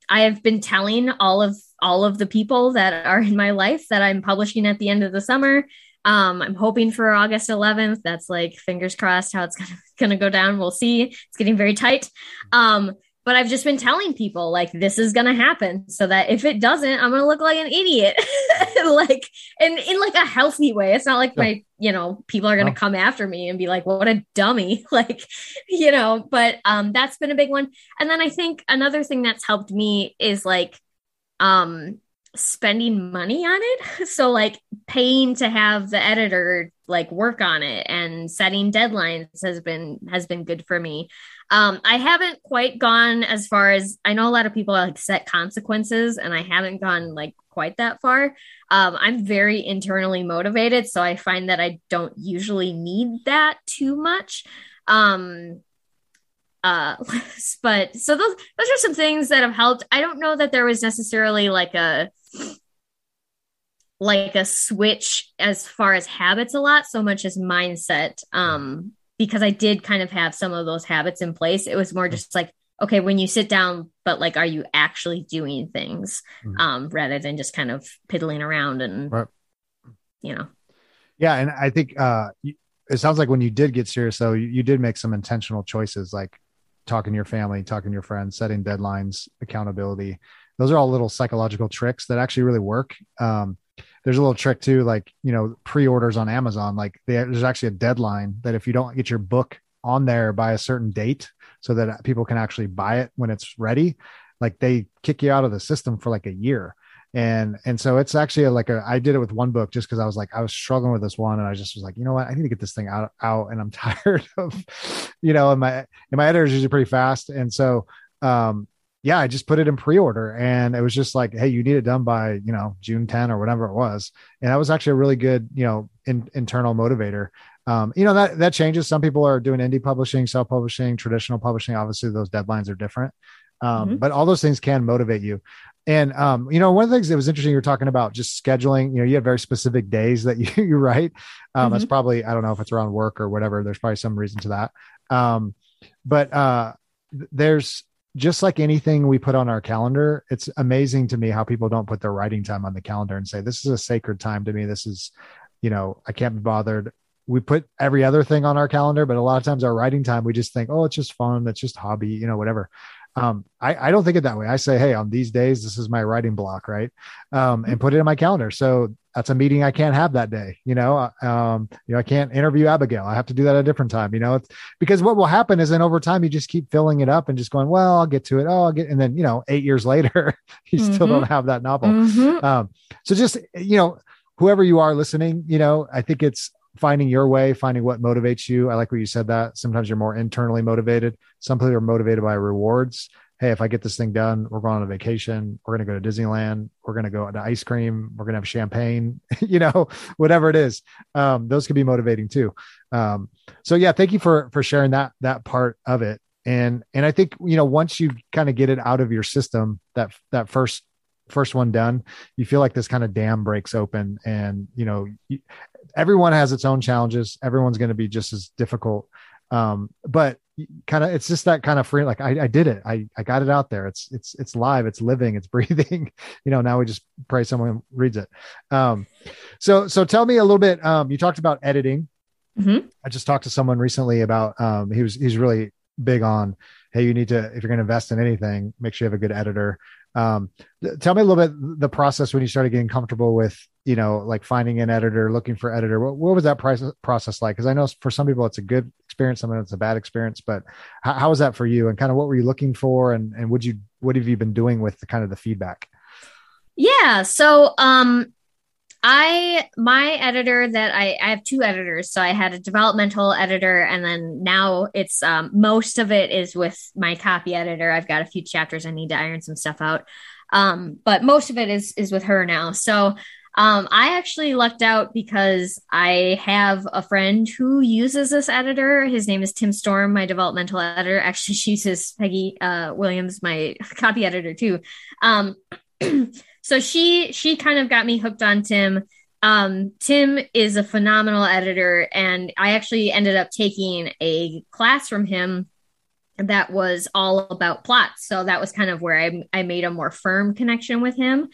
i have been telling all of all of the people that are in my life that i'm publishing at the end of the summer um, I'm hoping for August 11th. That's like fingers crossed how it's gonna, gonna go down. We'll see. It's getting very tight. Um, but I've just been telling people like this is gonna happen so that if it doesn't, I'm gonna look like an idiot. like in in like a healthy way. It's not like yeah. my, you know, people are gonna come after me and be like, what a dummy. like, you know, but um that's been a big one. And then I think another thing that's helped me is like um spending money on it. So like paying to have the editor like work on it and setting deadlines has been has been good for me. Um, I haven't quite gone as far as I know a lot of people like set consequences and I haven't gone like quite that far. Um, I'm very internally motivated, so I find that I don't usually need that too much. Um, uh but so those those are some things that have helped i don't know that there was necessarily like a like a switch as far as habits a lot so much as mindset um because i did kind of have some of those habits in place it was more just like okay when you sit down but like are you actually doing things mm-hmm. um rather than just kind of piddling around and right. you know yeah and i think uh it sounds like when you did get serious though you, you did make some intentional choices like talking to your family talking to your friends setting deadlines accountability those are all little psychological tricks that actually really work um there's a little trick too, like, you know, pre-orders on Amazon, like they, there's actually a deadline that if you don't get your book on there by a certain date so that people can actually buy it when it's ready, like they kick you out of the system for like a year. And, and so it's actually like a, I did it with one book just cause I was like, I was struggling with this one and I just was like, you know what, I need to get this thing out, out and I'm tired of, you know, and my, and my editor is usually pretty fast. And so, um, yeah, I just put it in pre-order and it was just like, Hey, you need it done by, you know, June 10 or whatever it was. And that was actually a really good, you know, in, internal motivator. Um, you know, that, that changes. Some people are doing indie publishing, self-publishing, traditional publishing. Obviously those deadlines are different. Um, mm-hmm. but all those things can motivate you. And, um, you know, one of the things that was interesting, you're talking about just scheduling, you know, you have very specific days that you, you write. Um, mm-hmm. That's probably, I don't know if it's around work or whatever. There's probably some reason to that. Um, but, uh, there's just like anything we put on our calendar, it's amazing to me how people don't put their writing time on the calendar and say, this is a sacred time to me. This is, you know, I can't be bothered. We put every other thing on our calendar, but a lot of times our writing time, we just think, oh, it's just fun. That's just hobby, you know, whatever. Um, I, I don't think it that way. I say, hey, on these days, this is my writing block, right? Um, and put it in my calendar. So that's a meeting I can't have that day. You know, uh, um, you know, I can't interview Abigail. I have to do that at a different time. You know, it's because what will happen is then over time you just keep filling it up and just going, well, I'll get to it. Oh, I'll get, and then you know, eight years later, you mm-hmm. still don't have that novel. Mm-hmm. Um, so just you know, whoever you are listening, you know, I think it's finding your way, finding what motivates you. I like what you said that sometimes you're more internally motivated. Some people are motivated by rewards. Hey, if I get this thing done, we're going on a vacation. We're going to go to Disneyland. We're going to go to ice cream. We're going to have champagne, you know, whatever it is. Um, those can be motivating too. Um, so yeah, thank you for, for sharing that, that part of it. And, and I think, you know, once you kind of get it out of your system, that, that first first one done, you feel like this kind of dam breaks open and, you know, everyone has its own challenges. Everyone's going to be just as difficult. Um, but kind of, it's just that kind of free, like I, I did it. I, I got it out there. It's, it's, it's live, it's living, it's breathing, you know, now we just pray someone reads it. Um, so, so tell me a little bit, um, you talked about editing. Mm-hmm. I just talked to someone recently about, um, he was, he's really big on, Hey, you need to, if you're going to invest in anything, make sure you have a good editor. Um, tell me a little bit the process when you started getting comfortable with, you know, like finding an editor, looking for editor. What, what was that process process like? Because I know for some people it's a good experience, some of it's a bad experience. But how, how was that for you? And kind of what were you looking for? And and would you what have you been doing with the kind of the feedback? Yeah. So um I my editor that I I have two editors. So I had a developmental editor and then now it's um most of it is with my copy editor. I've got a few chapters I need to iron some stuff out. Um but most of it is is with her now. So um, I actually lucked out because I have a friend who uses this editor. His name is Tim Storm, my developmental editor. Actually, she uses Peggy uh, Williams, my copy editor, too. Um, so she she kind of got me hooked on Tim. Um, Tim is a phenomenal editor, and I actually ended up taking a class from him that was all about plots. So that was kind of where I, I made a more firm connection with him.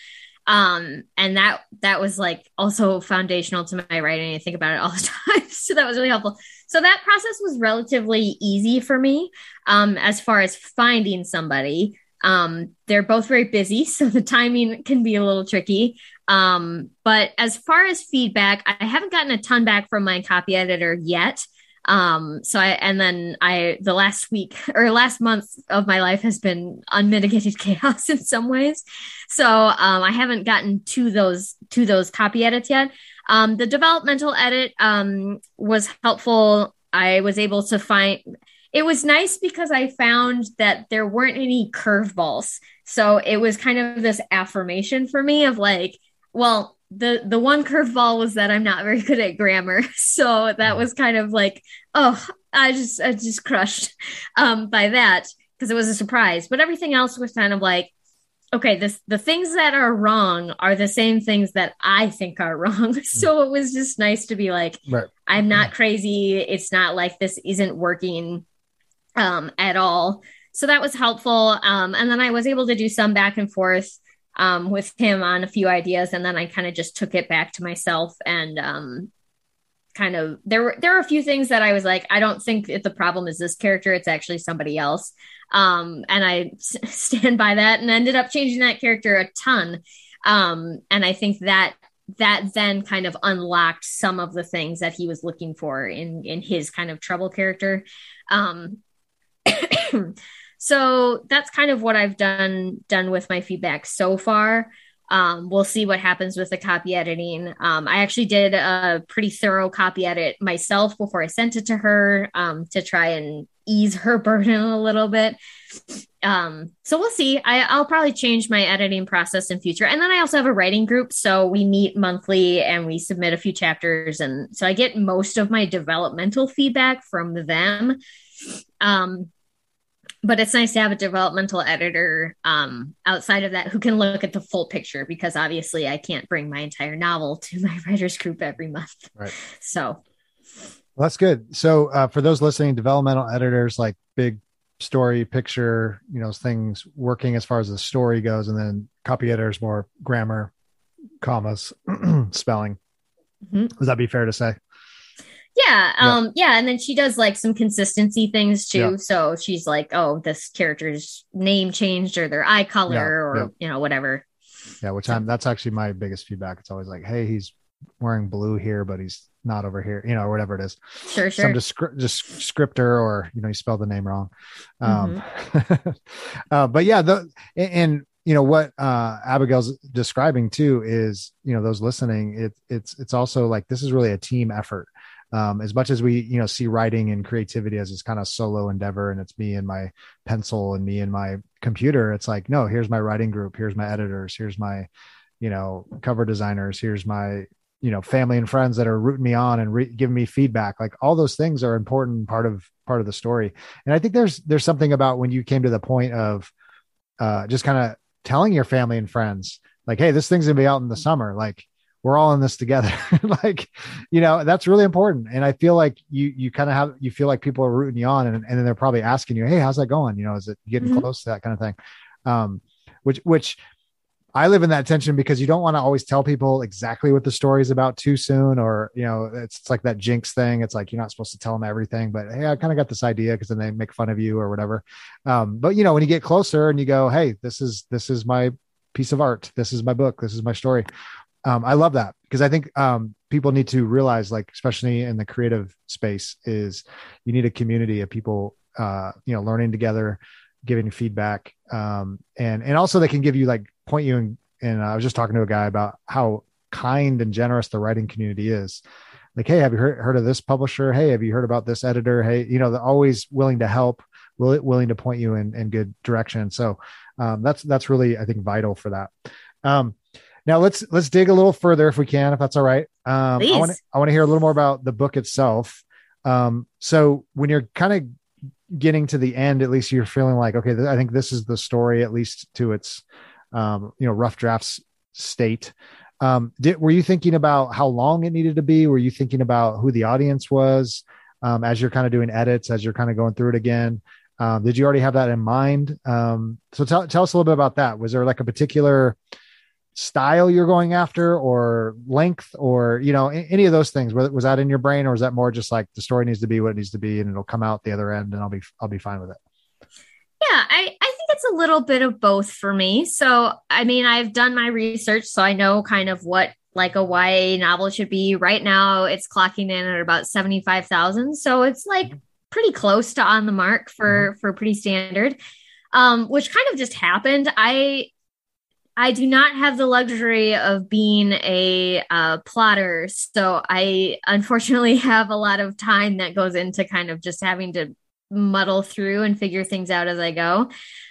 Um, and that that was like also foundational to my writing. I think about it all the time. so that was really helpful. So that process was relatively easy for me um, as far as finding somebody. Um, they're both very busy, so the timing can be a little tricky. Um, but as far as feedback, I haven't gotten a ton back from my copy editor yet. Um, so I, and then I, the last week or last month of my life has been unmitigated chaos in some ways. So, um, I haven't gotten to those, to those copy edits yet. Um, the developmental edit, um, was helpful. I was able to find, it was nice because I found that there weren't any curveballs. So it was kind of this affirmation for me of like, well, the the one curveball was that I'm not very good at grammar. So that was kind of like, oh, I just I just crushed um by that because it was a surprise. But everything else was kind of like, okay, this the things that are wrong are the same things that I think are wrong. so it was just nice to be like, right. I'm not crazy. It's not like this isn't working um, at all. So that was helpful. Um, and then I was able to do some back and forth um, with him on a few ideas, and then I kind of just took it back to myself and um, kind of there were there were a few things that I was like, I don't think that the problem is this character; it's actually somebody else. Um, and I s- stand by that, and ended up changing that character a ton. Um, and I think that that then kind of unlocked some of the things that he was looking for in in his kind of trouble character. Um, so that's kind of what I've done done with my feedback so far. Um, we'll see what happens with the copy editing. Um, I actually did a pretty thorough copy edit myself before I sent it to her um, to try and ease her burden a little bit. Um, so we'll see. I, will probably change my editing process in future. And then I also have a writing group. So we meet monthly and we submit a few chapters. And so I get most of my developmental feedback from them. Um, but it's nice to have a developmental editor um, outside of that who can look at the full picture because obviously I can't bring my entire novel to my writers group every month. Right. So well, that's good. So uh, for those listening, developmental editors like big story picture, you know, things working as far as the story goes, and then copy editors more grammar, commas, spelling. Mm-hmm. Would that be fair to say? Yeah, um, yeah. yeah, and then she does like some consistency things too. Yeah. So she's like, "Oh, this character's name changed, or their eye color, yeah, or you know, whatever." Yeah, which I'm. That's actually my biggest feedback. It's always like, "Hey, he's wearing blue here, but he's not over here," you know, whatever it is. Sure, sure. Some descri- descriptor, or you know, you spelled the name wrong. Um, mm-hmm. uh, but yeah, the and, and you know what uh abigail's describing too is you know those listening it it's it's also like this is really a team effort um, as much as we you know see writing and creativity as this kind of solo endeavor and it's me and my pencil and me and my computer it's like no here's my writing group here's my editors here's my you know cover designers here's my you know family and friends that are rooting me on and re- giving me feedback. Like all those things are important part of part of the story. And i think there's there's something about when you came to the point of uh just kind of telling your family and friends like hey this thing's gonna be out in the summer. Like we're all in this together. like, you know, that's really important. And I feel like you you kind of have you feel like people are rooting you on, and, and then they're probably asking you, hey, how's that going? You know, is it getting mm-hmm. close to that kind of thing? Um, which which I live in that tension because you don't want to always tell people exactly what the story is about too soon, or you know, it's, it's like that jinx thing. It's like you're not supposed to tell them everything, but hey, I kind of got this idea because then they make fun of you or whatever. Um, but you know, when you get closer and you go, hey, this is this is my piece of art, this is my book, this is my story. Um, I love that because I think um, people need to realize, like especially in the creative space, is you need a community of people, uh, you know, learning together, giving feedback, um, and and also they can give you like point you in, and I was just talking to a guy about how kind and generous the writing community is. Like, hey, have you heard, heard of this publisher? Hey, have you heard about this editor? Hey, you know, they're always willing to help, willing to point you in, in good direction. So um, that's that's really, I think, vital for that. Now let's let's dig a little further if we can, if that's all right. Um, I want I want to hear a little more about the book itself. Um, so when you're kind of getting to the end, at least you're feeling like, okay, th- I think this is the story, at least to its um, you know rough drafts state. Um, did, were you thinking about how long it needed to be? Were you thinking about who the audience was um, as you're kind of doing edits, as you're kind of going through it again? Um, did you already have that in mind? Um, so tell, tell us a little bit about that. Was there like a particular style you're going after or length or, you know, any of those things? Was, that in your brain or was that more just like the story needs to be what it needs to be and it'll come out the other end and I'll be, I'll be fine with it? Yeah, I, I think it's a little bit of both for me. So, I mean, I've done my research, so I know kind of what like a YA novel should be. Right now, it's clocking in at about 75,000. So, it's like mm-hmm. pretty close to on the mark for mm-hmm. for pretty standard. Um, which kind of just happened. I I do not have the luxury of being a uh, plotter, so I unfortunately have a lot of time that goes into kind of just having to muddle through and figure things out as I go.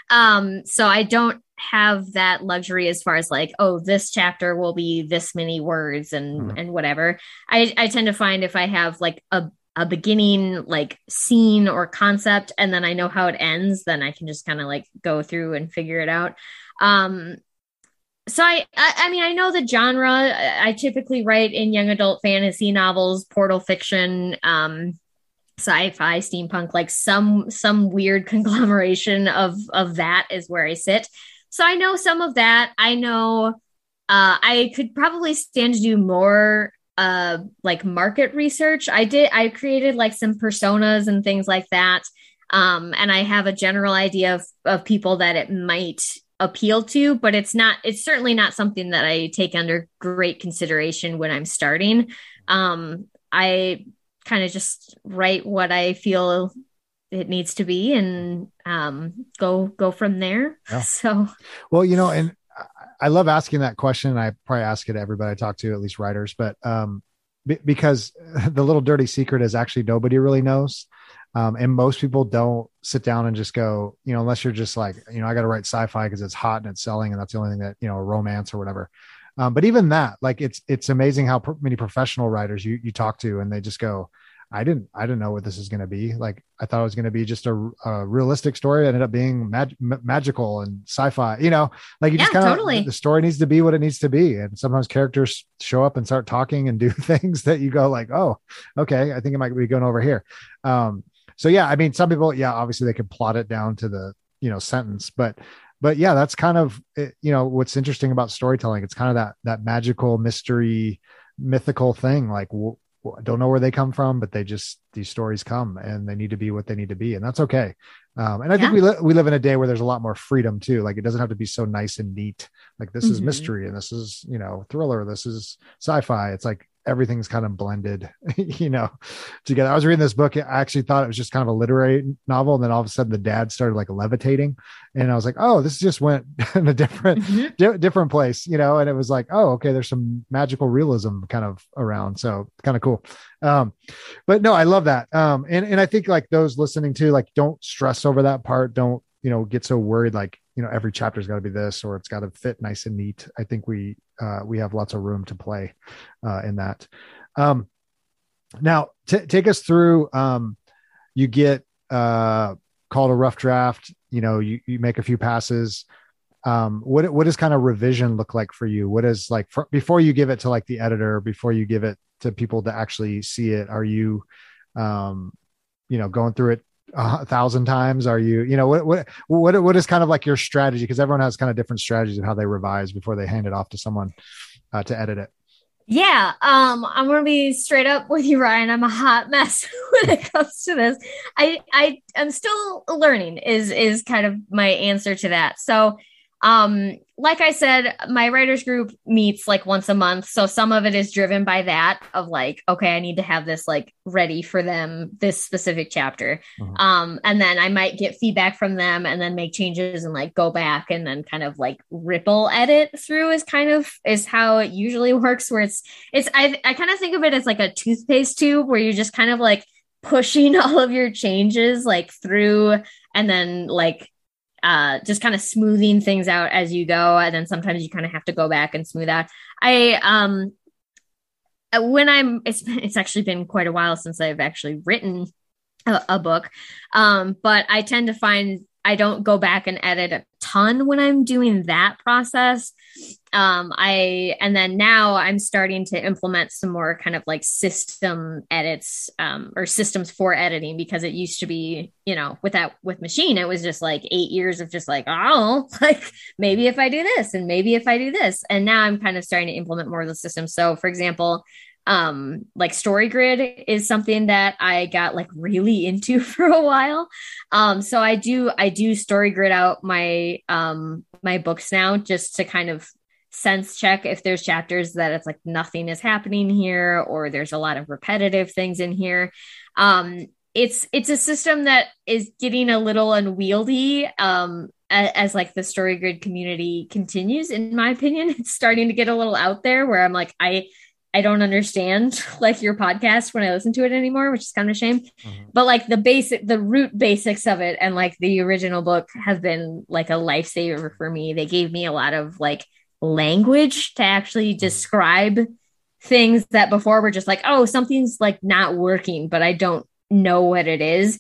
Um, so I don't have that luxury as far as like, oh, this chapter will be this many words and mm-hmm. and whatever. I I tend to find if I have like a a beginning like scene or concept and then I know how it ends, then I can just kind of like go through and figure it out. Um so I, I, I mean I know the genre. I typically write in young adult fantasy novels, portal fiction, um sci-fi steampunk like some some weird conglomeration of of that is where i sit. So i know some of that. I know uh i could probably stand to do more uh like market research. I did i created like some personas and things like that. Um and i have a general idea of of people that it might appeal to but it's not it's certainly not something that i take under great consideration when i'm starting um i kind of just write what I feel it needs to be and um, go go from there. Yeah. So, well, you know, and I love asking that question. I probably ask it to everybody I talk to, at least writers, but um, b- because the little dirty secret is actually nobody really knows. Um, and most people don't sit down and just go, you know, unless you're just like, you know, I got to write sci-fi because it's hot and it's selling, and that's the only thing that you know, romance or whatever. Um, but even that, like, it's it's amazing how many professional writers you you talk to, and they just go, I didn't I didn't know what this is going to be. Like I thought it was going to be just a, a, realistic story. It ended up being mag- magical and sci-fi. You know, like you yeah, just kind of totally. the story needs to be what it needs to be. And sometimes characters show up and start talking and do things that you go like, oh, okay, I think it might be going over here. Um, so yeah, I mean, some people, yeah, obviously they can plot it down to the you know sentence, but but yeah, that's kind of eh, you know what's interesting about storytelling. It's kind of that that magical mystery mythical thing like I don't know where they come from, but they just these stories come and they need to be what they need to be, and that's okay. Um, and I yeah. think we li- we live in a day where there's a lot more freedom too. Like it doesn't have to be so nice and neat. Like this mm-hmm. is mystery and this is you know thriller. This is sci-fi. It's like everything's kind of blended, you know, together. I was reading this book. I actually thought it was just kind of a literary novel. And then all of a sudden the dad started like levitating. And I was like, oh, this just went in a different, mm-hmm. di- different place, you know? And it was like, oh, okay, there's some magical realism kind of around. So kind of cool. Um, but no, I love that. Um, and, and I think like those listening to like, don't stress over that part. Don't, you know, get so worried like, you know, every chapter's got to be this or it's got to fit nice and neat. I think we uh, we have lots of room to play uh, in that. Um, now, t- take us through. Um, you get uh, called a rough draft. You know, you, you make a few passes. um, what what does kind of revision look like for you? What is like for, before you give it to like the editor, before you give it to people to actually see it? Are you, um, you know, going through it a thousand times? Are you, you know, what what what what is kind of like your strategy? Because everyone has kind of different strategies of how they revise before they hand it off to someone uh, to edit it. Yeah, um, I'm gonna be straight up with you, Ryan. I'm a hot mess when it comes to this. I I am still learning. Is is kind of my answer to that. So um, like I said, my writers group meets like once a month. So some of it is driven by that of like, okay, I need to have this like ready for them, this specific chapter. Uh-huh. Um, and then I might get feedback from them and then make changes and like go back and then kind of like ripple edit through is kind of is how it usually works where it's it's I I kind of think of it as like a toothpaste tube where you're just kind of like pushing all of your changes like through and then like uh, just kind of smoothing things out as you go. And then sometimes you kind of have to go back and smooth out. I, um, uh, when I'm, it's, it's actually been quite a while since I've actually written a, a book. Um, but I tend to find I don't go back and edit a ton when I'm doing that process. Um, I and then now I'm starting to implement some more kind of like system edits um, or systems for editing because it used to be, you know, with that with machine, it was just like eight years of just like, oh, like maybe if I do this and maybe if I do this, and now I'm kind of starting to implement more of the system. So, for example, um like StoryGrid is something that i got like really into for a while um so i do i do StoryGrid out my um my books now just to kind of sense check if there's chapters that it's like nothing is happening here or there's a lot of repetitive things in here um it's it's a system that is getting a little unwieldy um as, as like the story grid community continues in my opinion it's starting to get a little out there where i'm like i I don't understand like your podcast when I listen to it anymore, which is kind of a shame. Mm-hmm. But like the basic, the root basics of it and like the original book have been like a lifesaver for me. They gave me a lot of like language to actually mm-hmm. describe things that before were just like, oh, something's like not working, but I don't know what it is.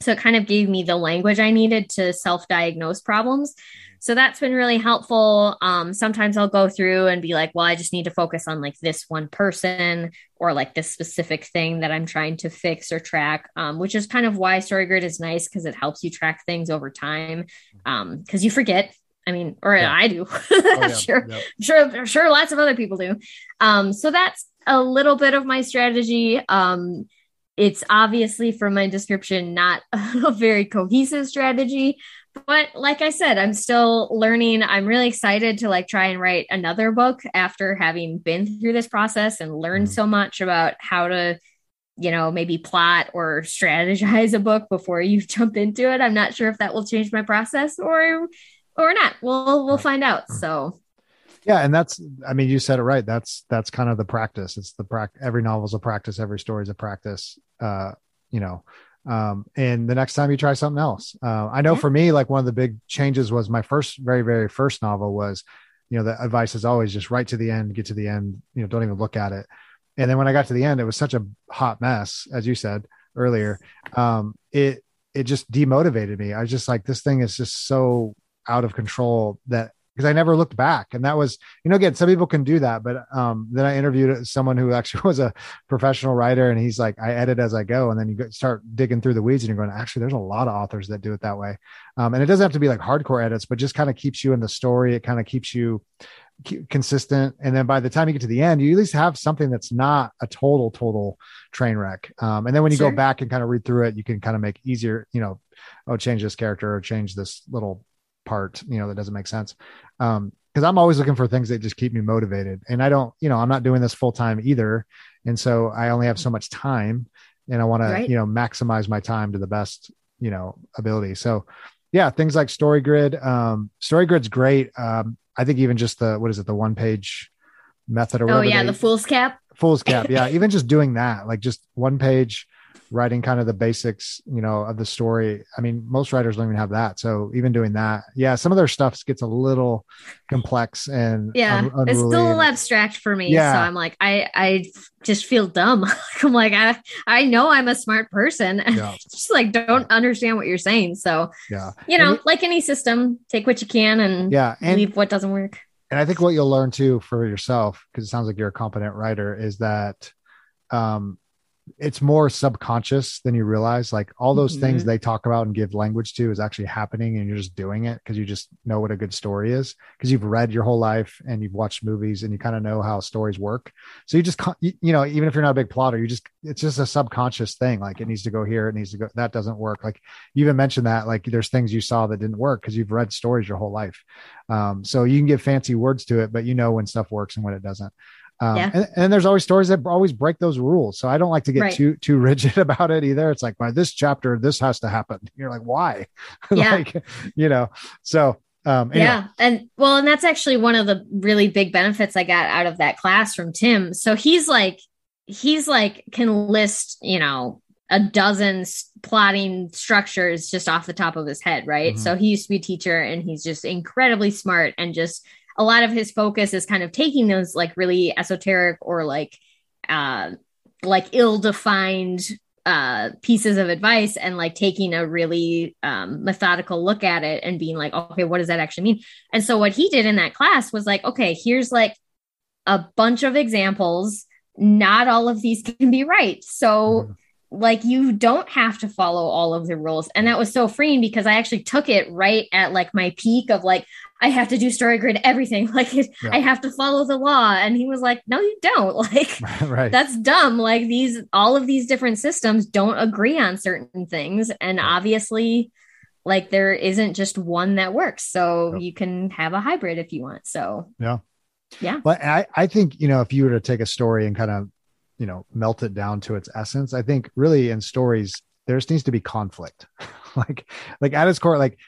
So it kind of gave me the language I needed to self diagnose problems. So that's been really helpful. Um, sometimes I'll go through and be like, well, I just need to focus on like this one person or like this specific thing that I'm trying to fix or track, um, which is kind of why StoryGrid is nice because it helps you track things over time because um, you forget. I mean, or yeah. I do. oh, I'm sure, yeah. sure, sure lots of other people do. Um, so that's a little bit of my strategy. Um, it's obviously from my description not a very cohesive strategy but like I said, I'm still learning. I'm really excited to like try and write another book after having been through this process and learned mm-hmm. so much about how to, you know, maybe plot or strategize a book before you jump into it. I'm not sure if that will change my process or or not. We'll we'll find out. So yeah, and that's I mean, you said it right. That's that's kind of the practice. It's the practice. Every novel is a practice. Every story is a practice. Uh, you know, um, and the next time you try something else. Uh, I know yeah. for me, like one of the big changes was my first, very, very first novel was, you know, the advice is always just write to the end, get to the end, you know, don't even look at it. And then when I got to the end, it was such a hot mess, as you said earlier. Um, it, it just demotivated me. I was just like, this thing is just so out of control that because I never looked back. And that was, you know, again, some people can do that, but um, then I interviewed someone who actually was a professional writer, and he's like, I edit as I go, and then you start digging through the weeds, and you're going, actually, there's a lot of authors that do it that way. Um, and it doesn't have to be like hardcore edits, but just kind of keeps you in the story. It kind of keeps you consistent and then by the time you get to the end you at least have something that's not a total total train wreck um, and then when you sure. go back and kind of read through it you can kind of make easier you know oh change this character or change this little part you know that doesn't make sense. Um because i'm always looking for things that just keep me motivated. And i don't you know i'm not doing this full time either. And so i only have so much time and i want right. to you know maximize my time to the best you know ability. So yeah things like StoryGrid um StoryGrid's great. Um i think even just the what is it the one page method or oh yeah they, the foolscap? Foolscap yeah. Even just doing that like just one page writing kind of the basics, you know, of the story. I mean, most writers don't even have that. So even doing that, yeah, some of their stuff gets a little complex and yeah, un- it's still a little abstract for me. Yeah. So I'm like, I, I just feel dumb. I'm like, I, I know I'm a smart person. Yeah. just like don't understand what you're saying. So yeah, you know, like any system, take what you can and yeah, and, leave what doesn't work. And I think what you'll learn too for yourself, because it sounds like you're a competent writer, is that um it's more subconscious than you realize. Like all those mm-hmm. things they talk about and give language to is actually happening, and you're just doing it because you just know what a good story is because you've read your whole life and you've watched movies and you kind of know how stories work. So you just, you know, even if you're not a big plotter, you just it's just a subconscious thing. Like it needs to go here, it needs to go. That doesn't work. Like you even mentioned that like there's things you saw that didn't work because you've read stories your whole life. Um, so you can give fancy words to it, but you know when stuff works and when it doesn't. Um, yeah. and, and, there's always stories that always break those rules. So I don't like to get right. too too rigid about it either. It's like by this chapter, this has to happen. You're like, why? Yeah. like, you know. So um, anyway. yeah, and well, and that's actually one of the really big benefits I got out of that class from Tim. So he's like, he's like can list, you know, a dozen plotting structures just off the top of his head, right? Mm-hmm. So he used to be a teacher, and he's just incredibly smart and just a lot of his focus is kind of taking those like really esoteric or like uh like ill-defined uh pieces of advice and like taking a really um methodical look at it and being like okay what does that actually mean? And so what he did in that class was like okay here's like a bunch of examples. Not all of these can be right. So mm-hmm like you don't have to follow all of the rules. And that was so freeing because i actually took it right at like my peak of like i have to do story grid everything. Like yeah. i have to follow the law. And he was like no you don't. Like right. that's dumb. Like these all of these different systems don't agree on certain things. And obviously like there isn't just one that works. So yep. you can have a hybrid if you want. So yeah. Yeah. But i i think you know if you were to take a story and kind of you know melt it down to its essence. I think really in stories there just needs to be conflict. Like like at its core like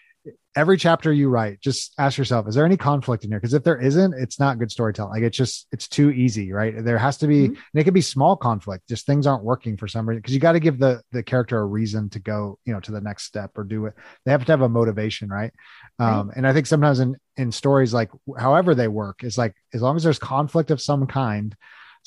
every chapter you write just ask yourself is there any conflict in here? Because if there isn't it's not good storytelling. Like it's just it's too easy right? There has to be mm-hmm. and it can be small conflict just things aren't working for some reason because you got to give the the character a reason to go you know to the next step or do it. They have to have a motivation right, right. um and i think sometimes in in stories like however they work is like as long as there's conflict of some kind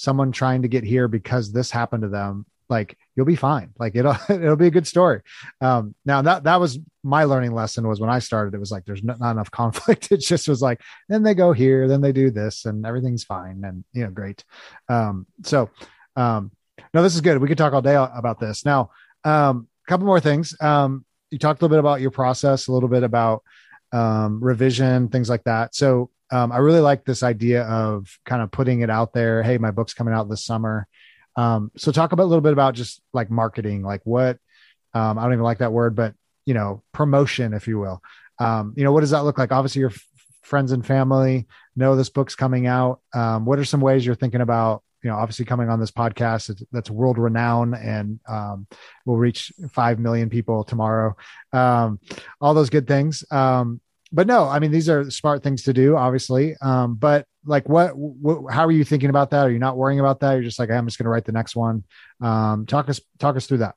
someone trying to get here because this happened to them like you'll be fine. Like it'll it'll be a good story. Um now that that was my learning lesson was when i started it was like there's not, enough conflict. It just was like then they go here then they do this and everything's fine and you know great. Um so um no this is good. We could talk all day about this. Now um a couple more things. Um you talked a little bit about your process a little bit about um revision things like that so um, I really like this idea of kind of putting it out there. Hey, my book's coming out this summer. Um, so talk about a little bit about just like marketing, like what, um, I don't even like that word, but you know, promotion, if you will. Um, you know, what does that look like? Obviously your f- friends and family know this book's coming out. Um, what are some ways you're thinking about, you know, obviously coming on this podcast that's world renowned and um, will reach 5 million people tomorrow. Um, all those good things. Um, but no, I mean, these are smart things to do, obviously. Um, but like, what, how are you thinking about that? Are you not worrying about that? You're just like, I'm just going to write the next one. Um, talk us, talk us through that.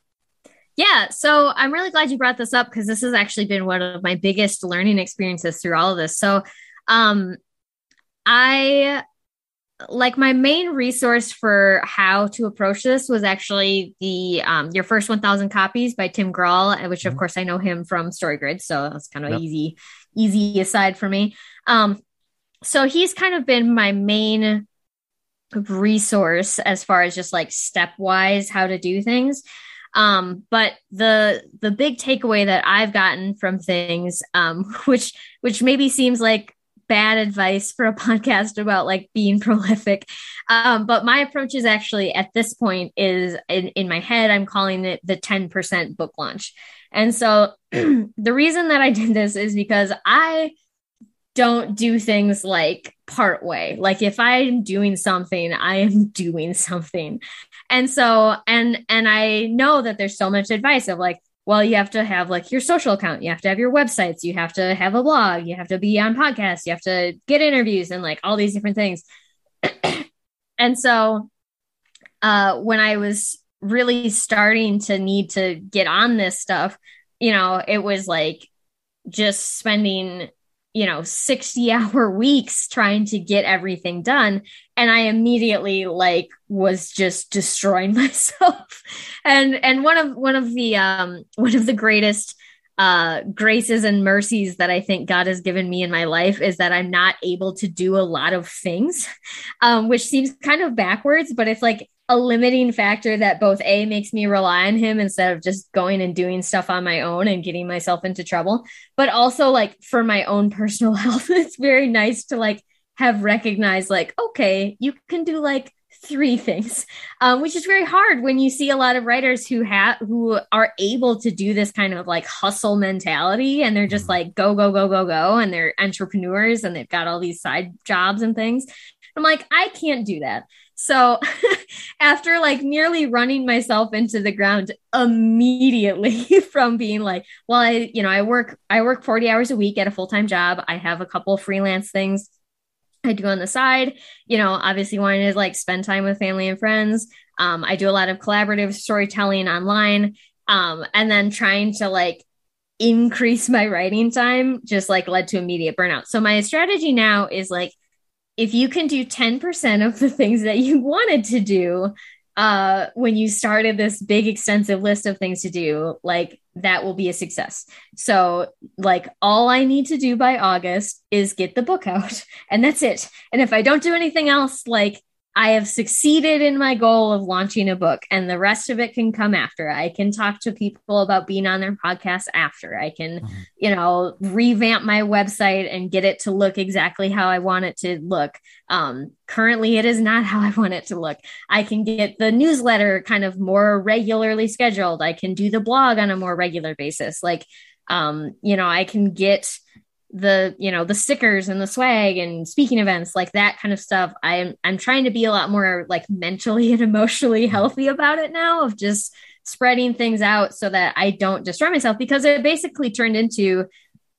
Yeah. So I'm really glad you brought this up because this has actually been one of my biggest learning experiences through all of this. So, um, I like my main resource for how to approach this was actually the um, your first 1000 copies by tim grahl which of mm-hmm. course i know him from storygrid so that's kind of yep. easy easy aside for me um, so he's kind of been my main resource as far as just like stepwise how to do things um, but the the big takeaway that i've gotten from things um, which which maybe seems like bad advice for a podcast about like being prolific. Um, but my approach is actually at this point is in, in my head, I'm calling it the 10% book launch. And so the reason that I did this is because I don't do things like part way. Like if I'm doing something, I am doing something. And so and and I know that there's so much advice of like well, you have to have like your social account, you have to have your websites, you have to have a blog, you have to be on podcasts, you have to get interviews and like all these different things. and so uh, when I was really starting to need to get on this stuff, you know, it was like just spending you know 60 hour weeks trying to get everything done and i immediately like was just destroying myself. And and one of one of the um one of the greatest uh graces and mercies that i think god has given me in my life is that i'm not able to do a lot of things um which seems kind of backwards but it's like a limiting factor that both a makes me rely on him instead of just going and doing stuff on my own and getting myself into trouble but also like for my own personal health it's very nice to like have recognized like okay you can do like three things um, which is very hard when you see a lot of writers who have who are able to do this kind of like hustle mentality and they're just mm-hmm. like go go go go go and they're entrepreneurs and they've got all these side jobs and things i'm like i can't do that so after like nearly running myself into the ground immediately from being like, well, I, you know, I work, I work 40 hours a week at a full-time job. I have a couple freelance things I do on the side, you know, obviously wanting to like spend time with family and friends. Um, I do a lot of collaborative storytelling online. Um, and then trying to like increase my writing time just like led to immediate burnout. So my strategy now is like if you can do 10% of the things that you wanted to do uh, when you started this big extensive list of things to do, like that will be a success. So, like, all I need to do by August is get the book out, and that's it. And if I don't do anything else, like, I have succeeded in my goal of launching a book, and the rest of it can come after. I can talk to people about being on their podcast after. I can, mm-hmm. you know, revamp my website and get it to look exactly how I want it to look. Um, currently, it is not how I want it to look. I can get the newsletter kind of more regularly scheduled. I can do the blog on a more regular basis. Like, um, you know, I can get the you know the stickers and the swag and speaking events like that kind of stuff i'm i'm trying to be a lot more like mentally and emotionally healthy about it now of just spreading things out so that i don't destroy myself because it basically turned into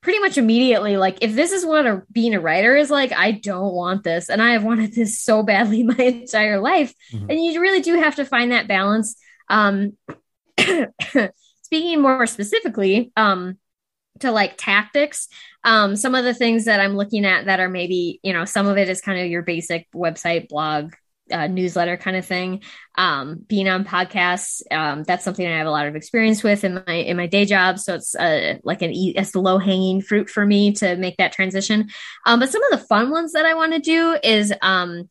pretty much immediately like if this is what a, being a writer is like i don't want this and i have wanted this so badly my entire life. Mm-hmm. and you really do have to find that balance. Um speaking more specifically um to like tactics. Um, some of the things that i'm looking at that are maybe you know some of it is kind of your basic website blog uh, newsletter kind of thing. Um, being on podcasts um, that's something i have a lot of experience with in my in my day job. So it's uh, like an it's low hanging fruit for me to make that transition. Um, but some of the fun ones that i want to do is um,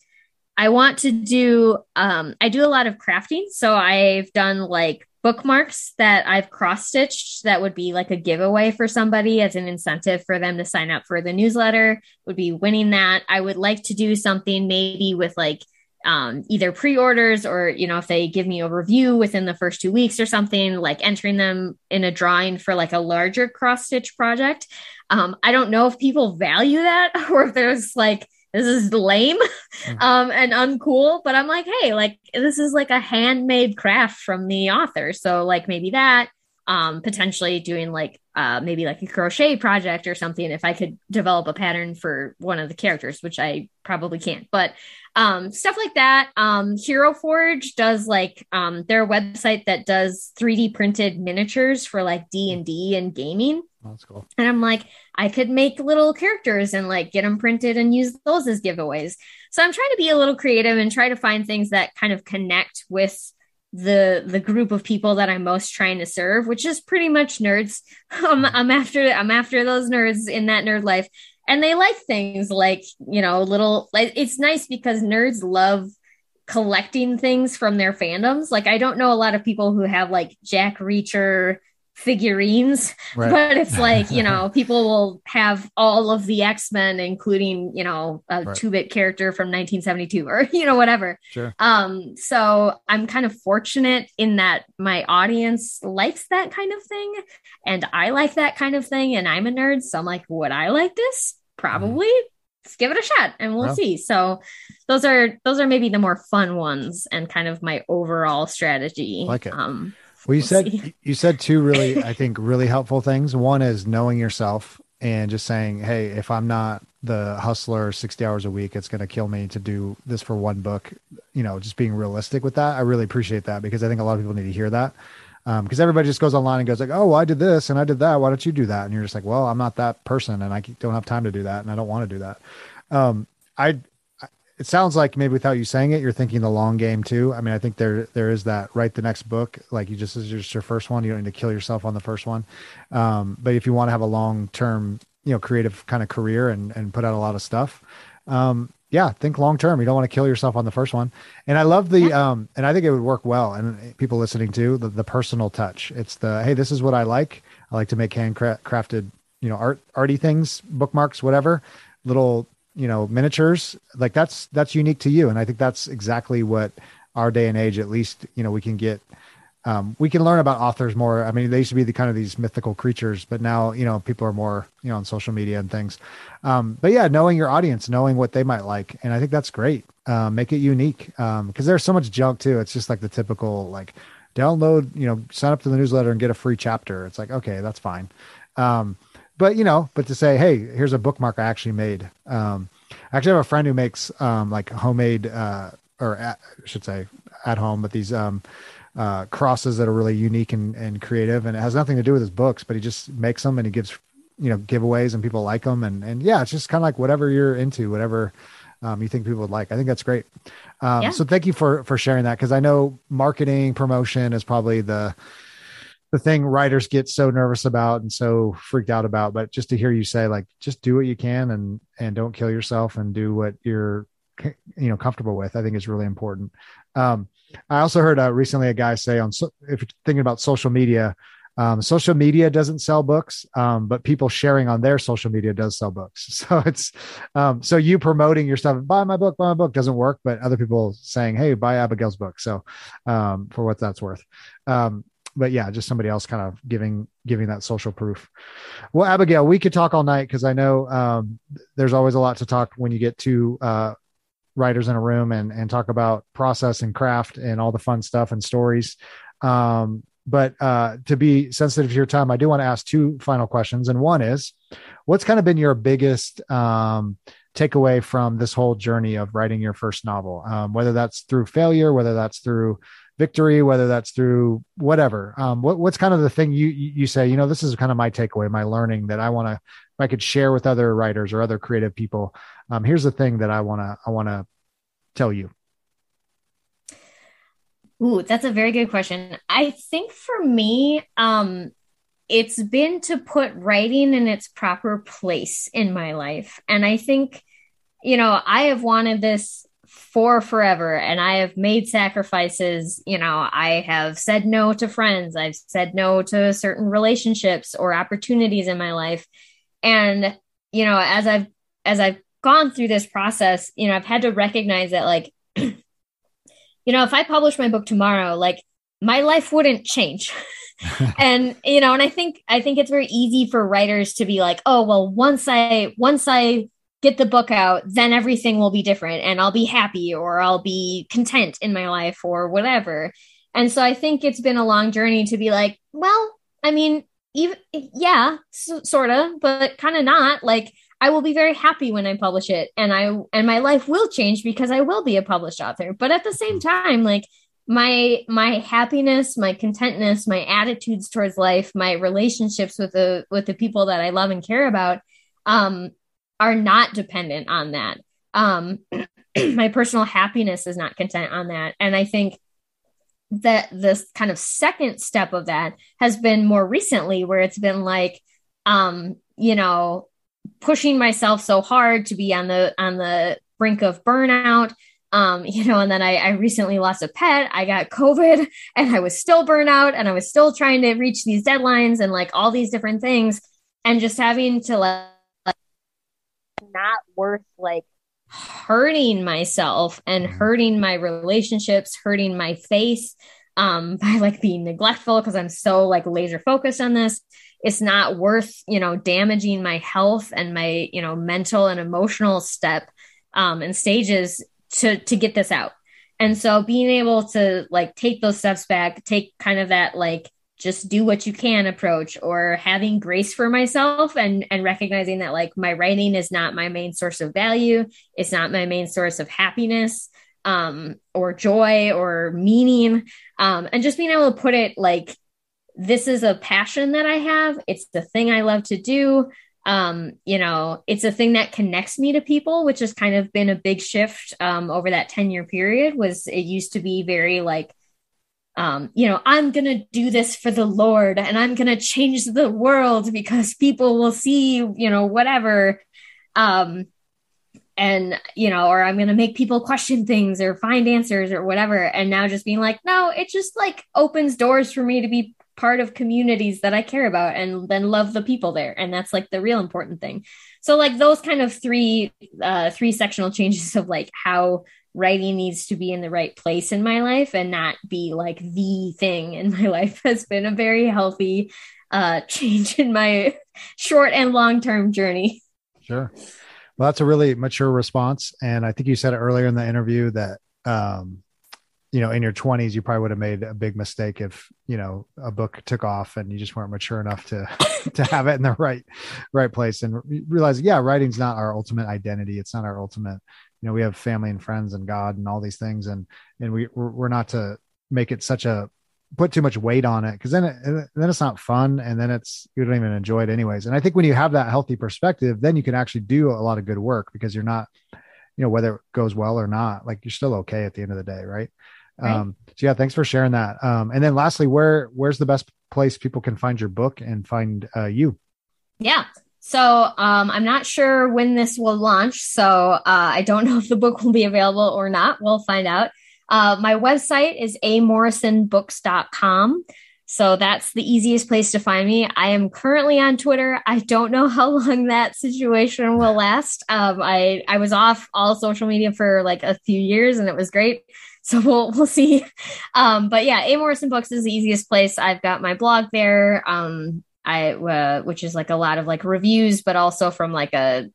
i want to do um, i do a lot of crafting. So i've done like bookmarks that I've cross stitched that would be like a giveaway for somebody as an incentive for them to sign up for the newsletter, would be winning that. I would like to do something maybe with like um, either pre-orders or you know if they give me a review within the first two weeks or something like entering them in a drawing for like a larger cross stitch project um, i don't know if people value that or if there's like this is lame mm. um, and uncool but i'm like hey like this is like a handmade craft from the author so like maybe that um, potentially doing like uh, maybe like a crochet project or something if i could develop a pattern for one of the characters which i probably can't but um, stuff like that um, hero forge does like um, their website that does 3d printed miniatures for like d&d and gaming that's cool. And I'm like, I could make little characters and like get them printed and use those as giveaways. So I'm trying to be a little creative and try to find things that kind of connect with the the group of people that I'm most trying to serve, which is pretty much nerds. I'm, I'm after I'm after those nerds in that nerd life, and they like things like you know little. Like, it's nice because nerds love collecting things from their fandoms. Like I don't know a lot of people who have like Jack Reacher figurines right. but it's like you know people will have all of the x-men including you know a right. two-bit character from 1972 or you know whatever sure. um so i'm kind of fortunate in that my audience likes that kind of thing and i like that kind of thing and i'm a nerd so i'm like would i like this probably mm. let's give it a shot and we'll see so those are those are maybe the more fun ones and kind of my overall strategy like it. um well, you we'll said see. you said two really, I think, really helpful things. One is knowing yourself and just saying, hey, if I'm not the hustler 60 hours a week, it's going to kill me to do this for one book. You know, just being realistic with that. I really appreciate that because I think a lot of people need to hear that. Because um, everybody just goes online and goes like, "Oh, well, I did this and I did that. Why don't you do that?" And you're just like, "Well, I'm not that person, and I don't have time to do that, and I don't want to do that." Um, I it sounds like maybe without you saying it, you're thinking the long game too. I mean, I think there there is that. Write the next book, like you just is just your first one. You don't need to kill yourself on the first one. Um, but if you want to have a long term, you know, creative kind of career and and put out a lot of stuff, um, yeah, think long term. You don't want to kill yourself on the first one. And I love the yeah. um, and I think it would work well. And people listening to the, the personal touch. It's the hey, this is what I like. I like to make handcrafted, you know, art arty things, bookmarks, whatever little you know miniatures like that's that's unique to you. And i think that's exactly what our day and age at least you know we can get um, we can learn about authors more. I mean they used to be the kind of these mythical creatures but now you know people are more you know on social media and things. Um, but yeah knowing your audience knowing what they might like. And i think that's great. Um, make it unique. Because um, there's so much junk too. It's just like the typical like download you know sign up to the newsletter and get a free chapter. It's like okay that's fine. Um, but you know, but to say, hey, here's a bookmark I actually made. Um, I actually have a friend who makes um, like homemade, uh, or at, I should say, at home, but these um, uh, crosses that are really unique and, and creative, and it has nothing to do with his books, but he just makes them and he gives, you know, giveaways, and people like them, and and yeah, it's just kind of like whatever you're into, whatever. Um, you think people would like. I think that's great. Um, yeah. So thank you for for sharing that because I know marketing promotion is probably the the thing writers get so nervous about and so freaked out about but just to hear you say like just do what you can and and don't kill yourself and do what you're you know comfortable with i think is really important. Um, i also heard uh, recently a guy say on so, if you're thinking about social media um, social media doesn't sell books um, but people sharing on their social media does sell books. So it's um, so you promoting your stuff buy my book buy my book doesn't work but other people saying hey buy abigail's book. So um, for what that's worth. Um, but yeah, just somebody else kind of giving giving that social proof. Well, Abigail, we could talk all night because I know um, there's always a lot to talk when you get two uh, writers in a room and and talk about process and craft and all the fun stuff and stories. Um, but uh, to be sensitive to your time, I do want to ask two final questions, and one is, what's kind of been your biggest um, takeaway from this whole journey of writing your first novel, um, whether that's through failure, whether that's through victory, whether that's through whatever. Um, what, what's kind of the thing you you say? You know, this is kind of my takeaway, my learning that I want to, I could share with other writers or other creative people. Um, here's the thing that I want to I want to tell you. Ooh, that's a very good question. I think for me, um, it's been to put writing in its proper place in my life. And I think, you know, I have wanted this for forever and I have made sacrifices. You know, I have said no to friends, I've said no to certain relationships or opportunities in my life. And, you know, as I've as I've gone through this process, you know, I've had to recognize that like you know, if I publish my book tomorrow, like my life wouldn't change. and you know and i think i think it's very easy for writers to be like oh well once i once i get the book out, then everything will be different and I'll be happy or I'll be content in my life or whatever. And so I think it's been a long journey to be like, well, I mean, even yeah, sort of, but kind of not. Like I will be very happy when I publish it and I and my life will change because I will be a published author. But at the same time, like my my happiness, my contentness, my attitudes towards life, my relationships with the with the people that I love and care about um are not dependent on that. Um, my personal happiness is not content on that. And I think that this kind of second step of that has been more recently where it's been like, um, you know, pushing myself so hard to be on the on the brink of burnout. Um, you know, and then I, I recently lost a pet. I got COVID and I was still burnout and I was still trying to reach these deadlines and like all these different things. And just having to like not worth like hurting myself and mm-hmm. hurting my relationships, hurting my face um by like being neglectful because I'm so like laser focused on this. It's not worth, you know, damaging my health and my, you know, mental and emotional step um and stages to to get this out. And so being able to like take those steps back, take kind of that like just do what you can approach or having grace for myself and and recognizing that like my writing is not my main source of value it's not my main source of happiness um or joy or meaning um and just being able to put it like this is a passion that i have it's the thing i love to do um you know it's a thing that connects me to people which has kind of been a big shift um over that 10 year period was it used to be very like um, you know, I'm going to do this for the Lord and I'm going to change the world because people will see, you know, whatever. Um, and, you know, or I'm going to make people question things or find answers or whatever. And now just being like, no, it just like opens doors for me to be part of communities that I care about and then love the people there. And that's like the real important thing. So like those kind of three, uh, three sectional changes of like how writing needs to be in the right place in my life and not be like the thing in my life has been a very healthy uh, change in my short and long term journey. Sure. Well, that's a really mature response. And I think you said it earlier in the interview that, um, you know, in your 20s, you probably would have made a big mistake if, you know, a book took off and you just weren't mature enough to to have it in the right right place and realize, yeah, writing's not our ultimate identity. It's not our ultimate you know we have family and friends and god and all these things. And and we we're not to make it such a put too much weight on it because then it, then it's not fun and then it's you don't even enjoy it anyways. And i think when you have that healthy perspective then you can actually do a lot of good work because you're not you know whether it goes well or not like you're still okay at the end of the day right, right. um so yeah thanks for sharing that. Um and then lastly where where's the best place people can find your book and find uh, you? Yeah so um, I'm not sure when this will launch. So uh, I don't know if the book will be available or not. We'll find out. Uh, my website is amorrisonbooks.com. So that's the easiest place to find me. I am currently on Twitter. I don't know how long that situation will last. Um, I I was off all social media for like a few years, and it was great. So we'll we'll see. Um, but yeah, A Morrison Books is the easiest place. I've got my blog there. Um, I uh, which is like a lot of like reviews, but also from like a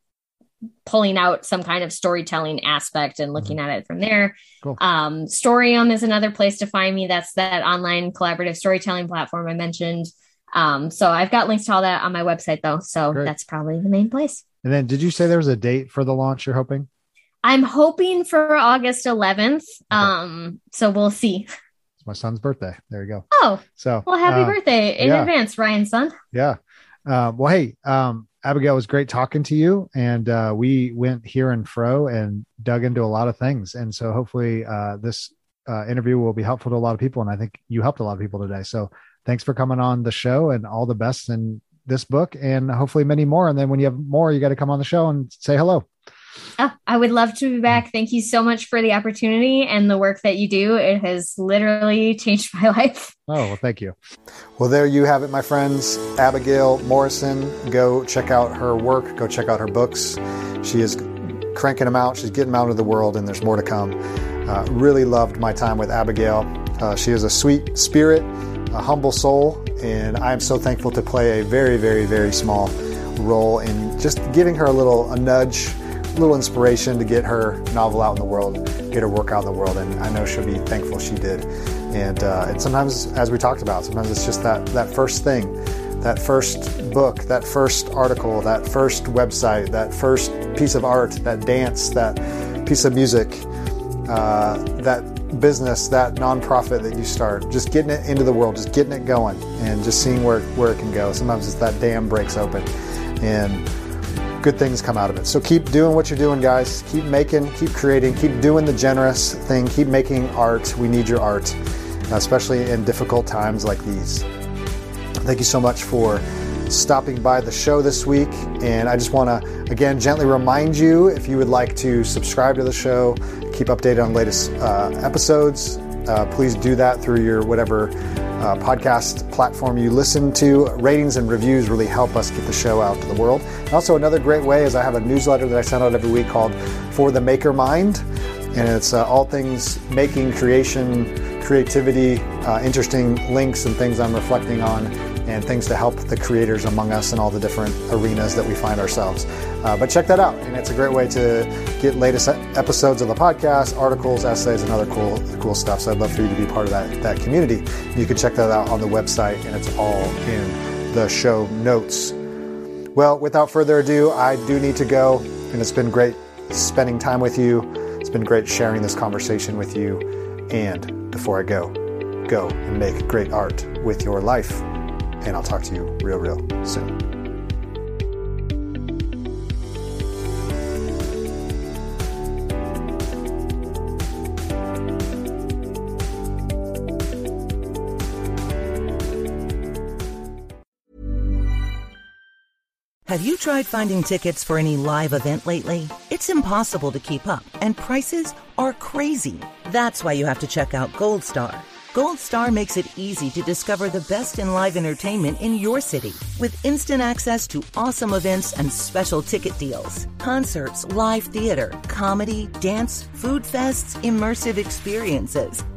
pulling out some kind of storytelling aspect and looking mm-hmm. at it from there. Cool. Um, Storium is another place to find me. That's that online collaborative storytelling platform I mentioned. Um, so I've got links to all that on my website though. So Great. that's probably the main place. And then did you say there was a date for the launch you're hoping? I'm hoping for August 11th. Okay. Um, so we'll see my son's birthday. There you go. Oh, so well, happy uh, birthday in yeah. advance, Ryan's son. Yeah. Uh, well, hey, um, Abigail, it was great talking to you, and uh, we went here and fro and dug into a lot of things. And so, hopefully, uh, this uh, interview will be helpful to a lot of people. And I think you helped a lot of people today. So, thanks for coming on the show, and all the best in this book, and hopefully many more. And then, when you have more, you got to come on the show and say hello. Oh, I would love to be back. Thank you so much for the opportunity and the work that you do. It has literally changed my life. Oh, well, thank you. Well, there you have it, my friends. Abigail Morrison. Go check out her work, go check out her books. She is cranking them out, she's getting them out of the world, and there's more to come. Uh, really loved my time with Abigail. Uh, she is a sweet spirit, a humble soul, and I am so thankful to play a very, very, very small role in just giving her a little a nudge little inspiration to get her novel out in the world, get her work out in the world, and I know she'll be thankful she did. And uh, and sometimes, as we talked about, sometimes it's just that that first thing, that first book, that first article, that first website, that first piece of art, that dance, that piece of music, uh, that business, that nonprofit that you start, just getting it into the world, just getting it going, and just seeing where where it can go. Sometimes it's that dam breaks open, and good things come out of it. So keep doing what you're doing, guys. Keep making, keep creating, keep doing the generous thing, keep making art. We need your art, especially in difficult times like these. Thank you so much for stopping by the show this week. And I just want to, again, gently remind you if you would like to subscribe to the show, keep updated on latest uh, episodes, uh, please do that through your whatever uh, podcast platform you listen to. Ratings and reviews really help us get the show out to the world. And also, another great way is I have a newsletter that I send out every week called For the Maker Mind. And it's uh, all things making, creation, creativity, uh, interesting links and things I'm reflecting on and things to help the creators among us in all the different arenas that we find ourselves. Uh, but check that out, and it's a great way to get latest episodes of the podcast, articles, essays, and other cool cool stuff. So I'd love for you to be part of that that community. You can check that out on the website, and it's all in the show notes. Well, without further ado, I do need to go, and it's been great spending time with you. It's been great sharing this conversation with you. And before I go, go and make great art with your life. And I'll talk to you real, real soon. Have you tried finding tickets for any live event lately? It's impossible to keep up, and prices are crazy. That's why you have to check out Gold Star. Gold Star makes it easy to discover the best in live entertainment in your city with instant access to awesome events and special ticket deals. Concerts, live theater, comedy, dance, food fests, immersive experiences.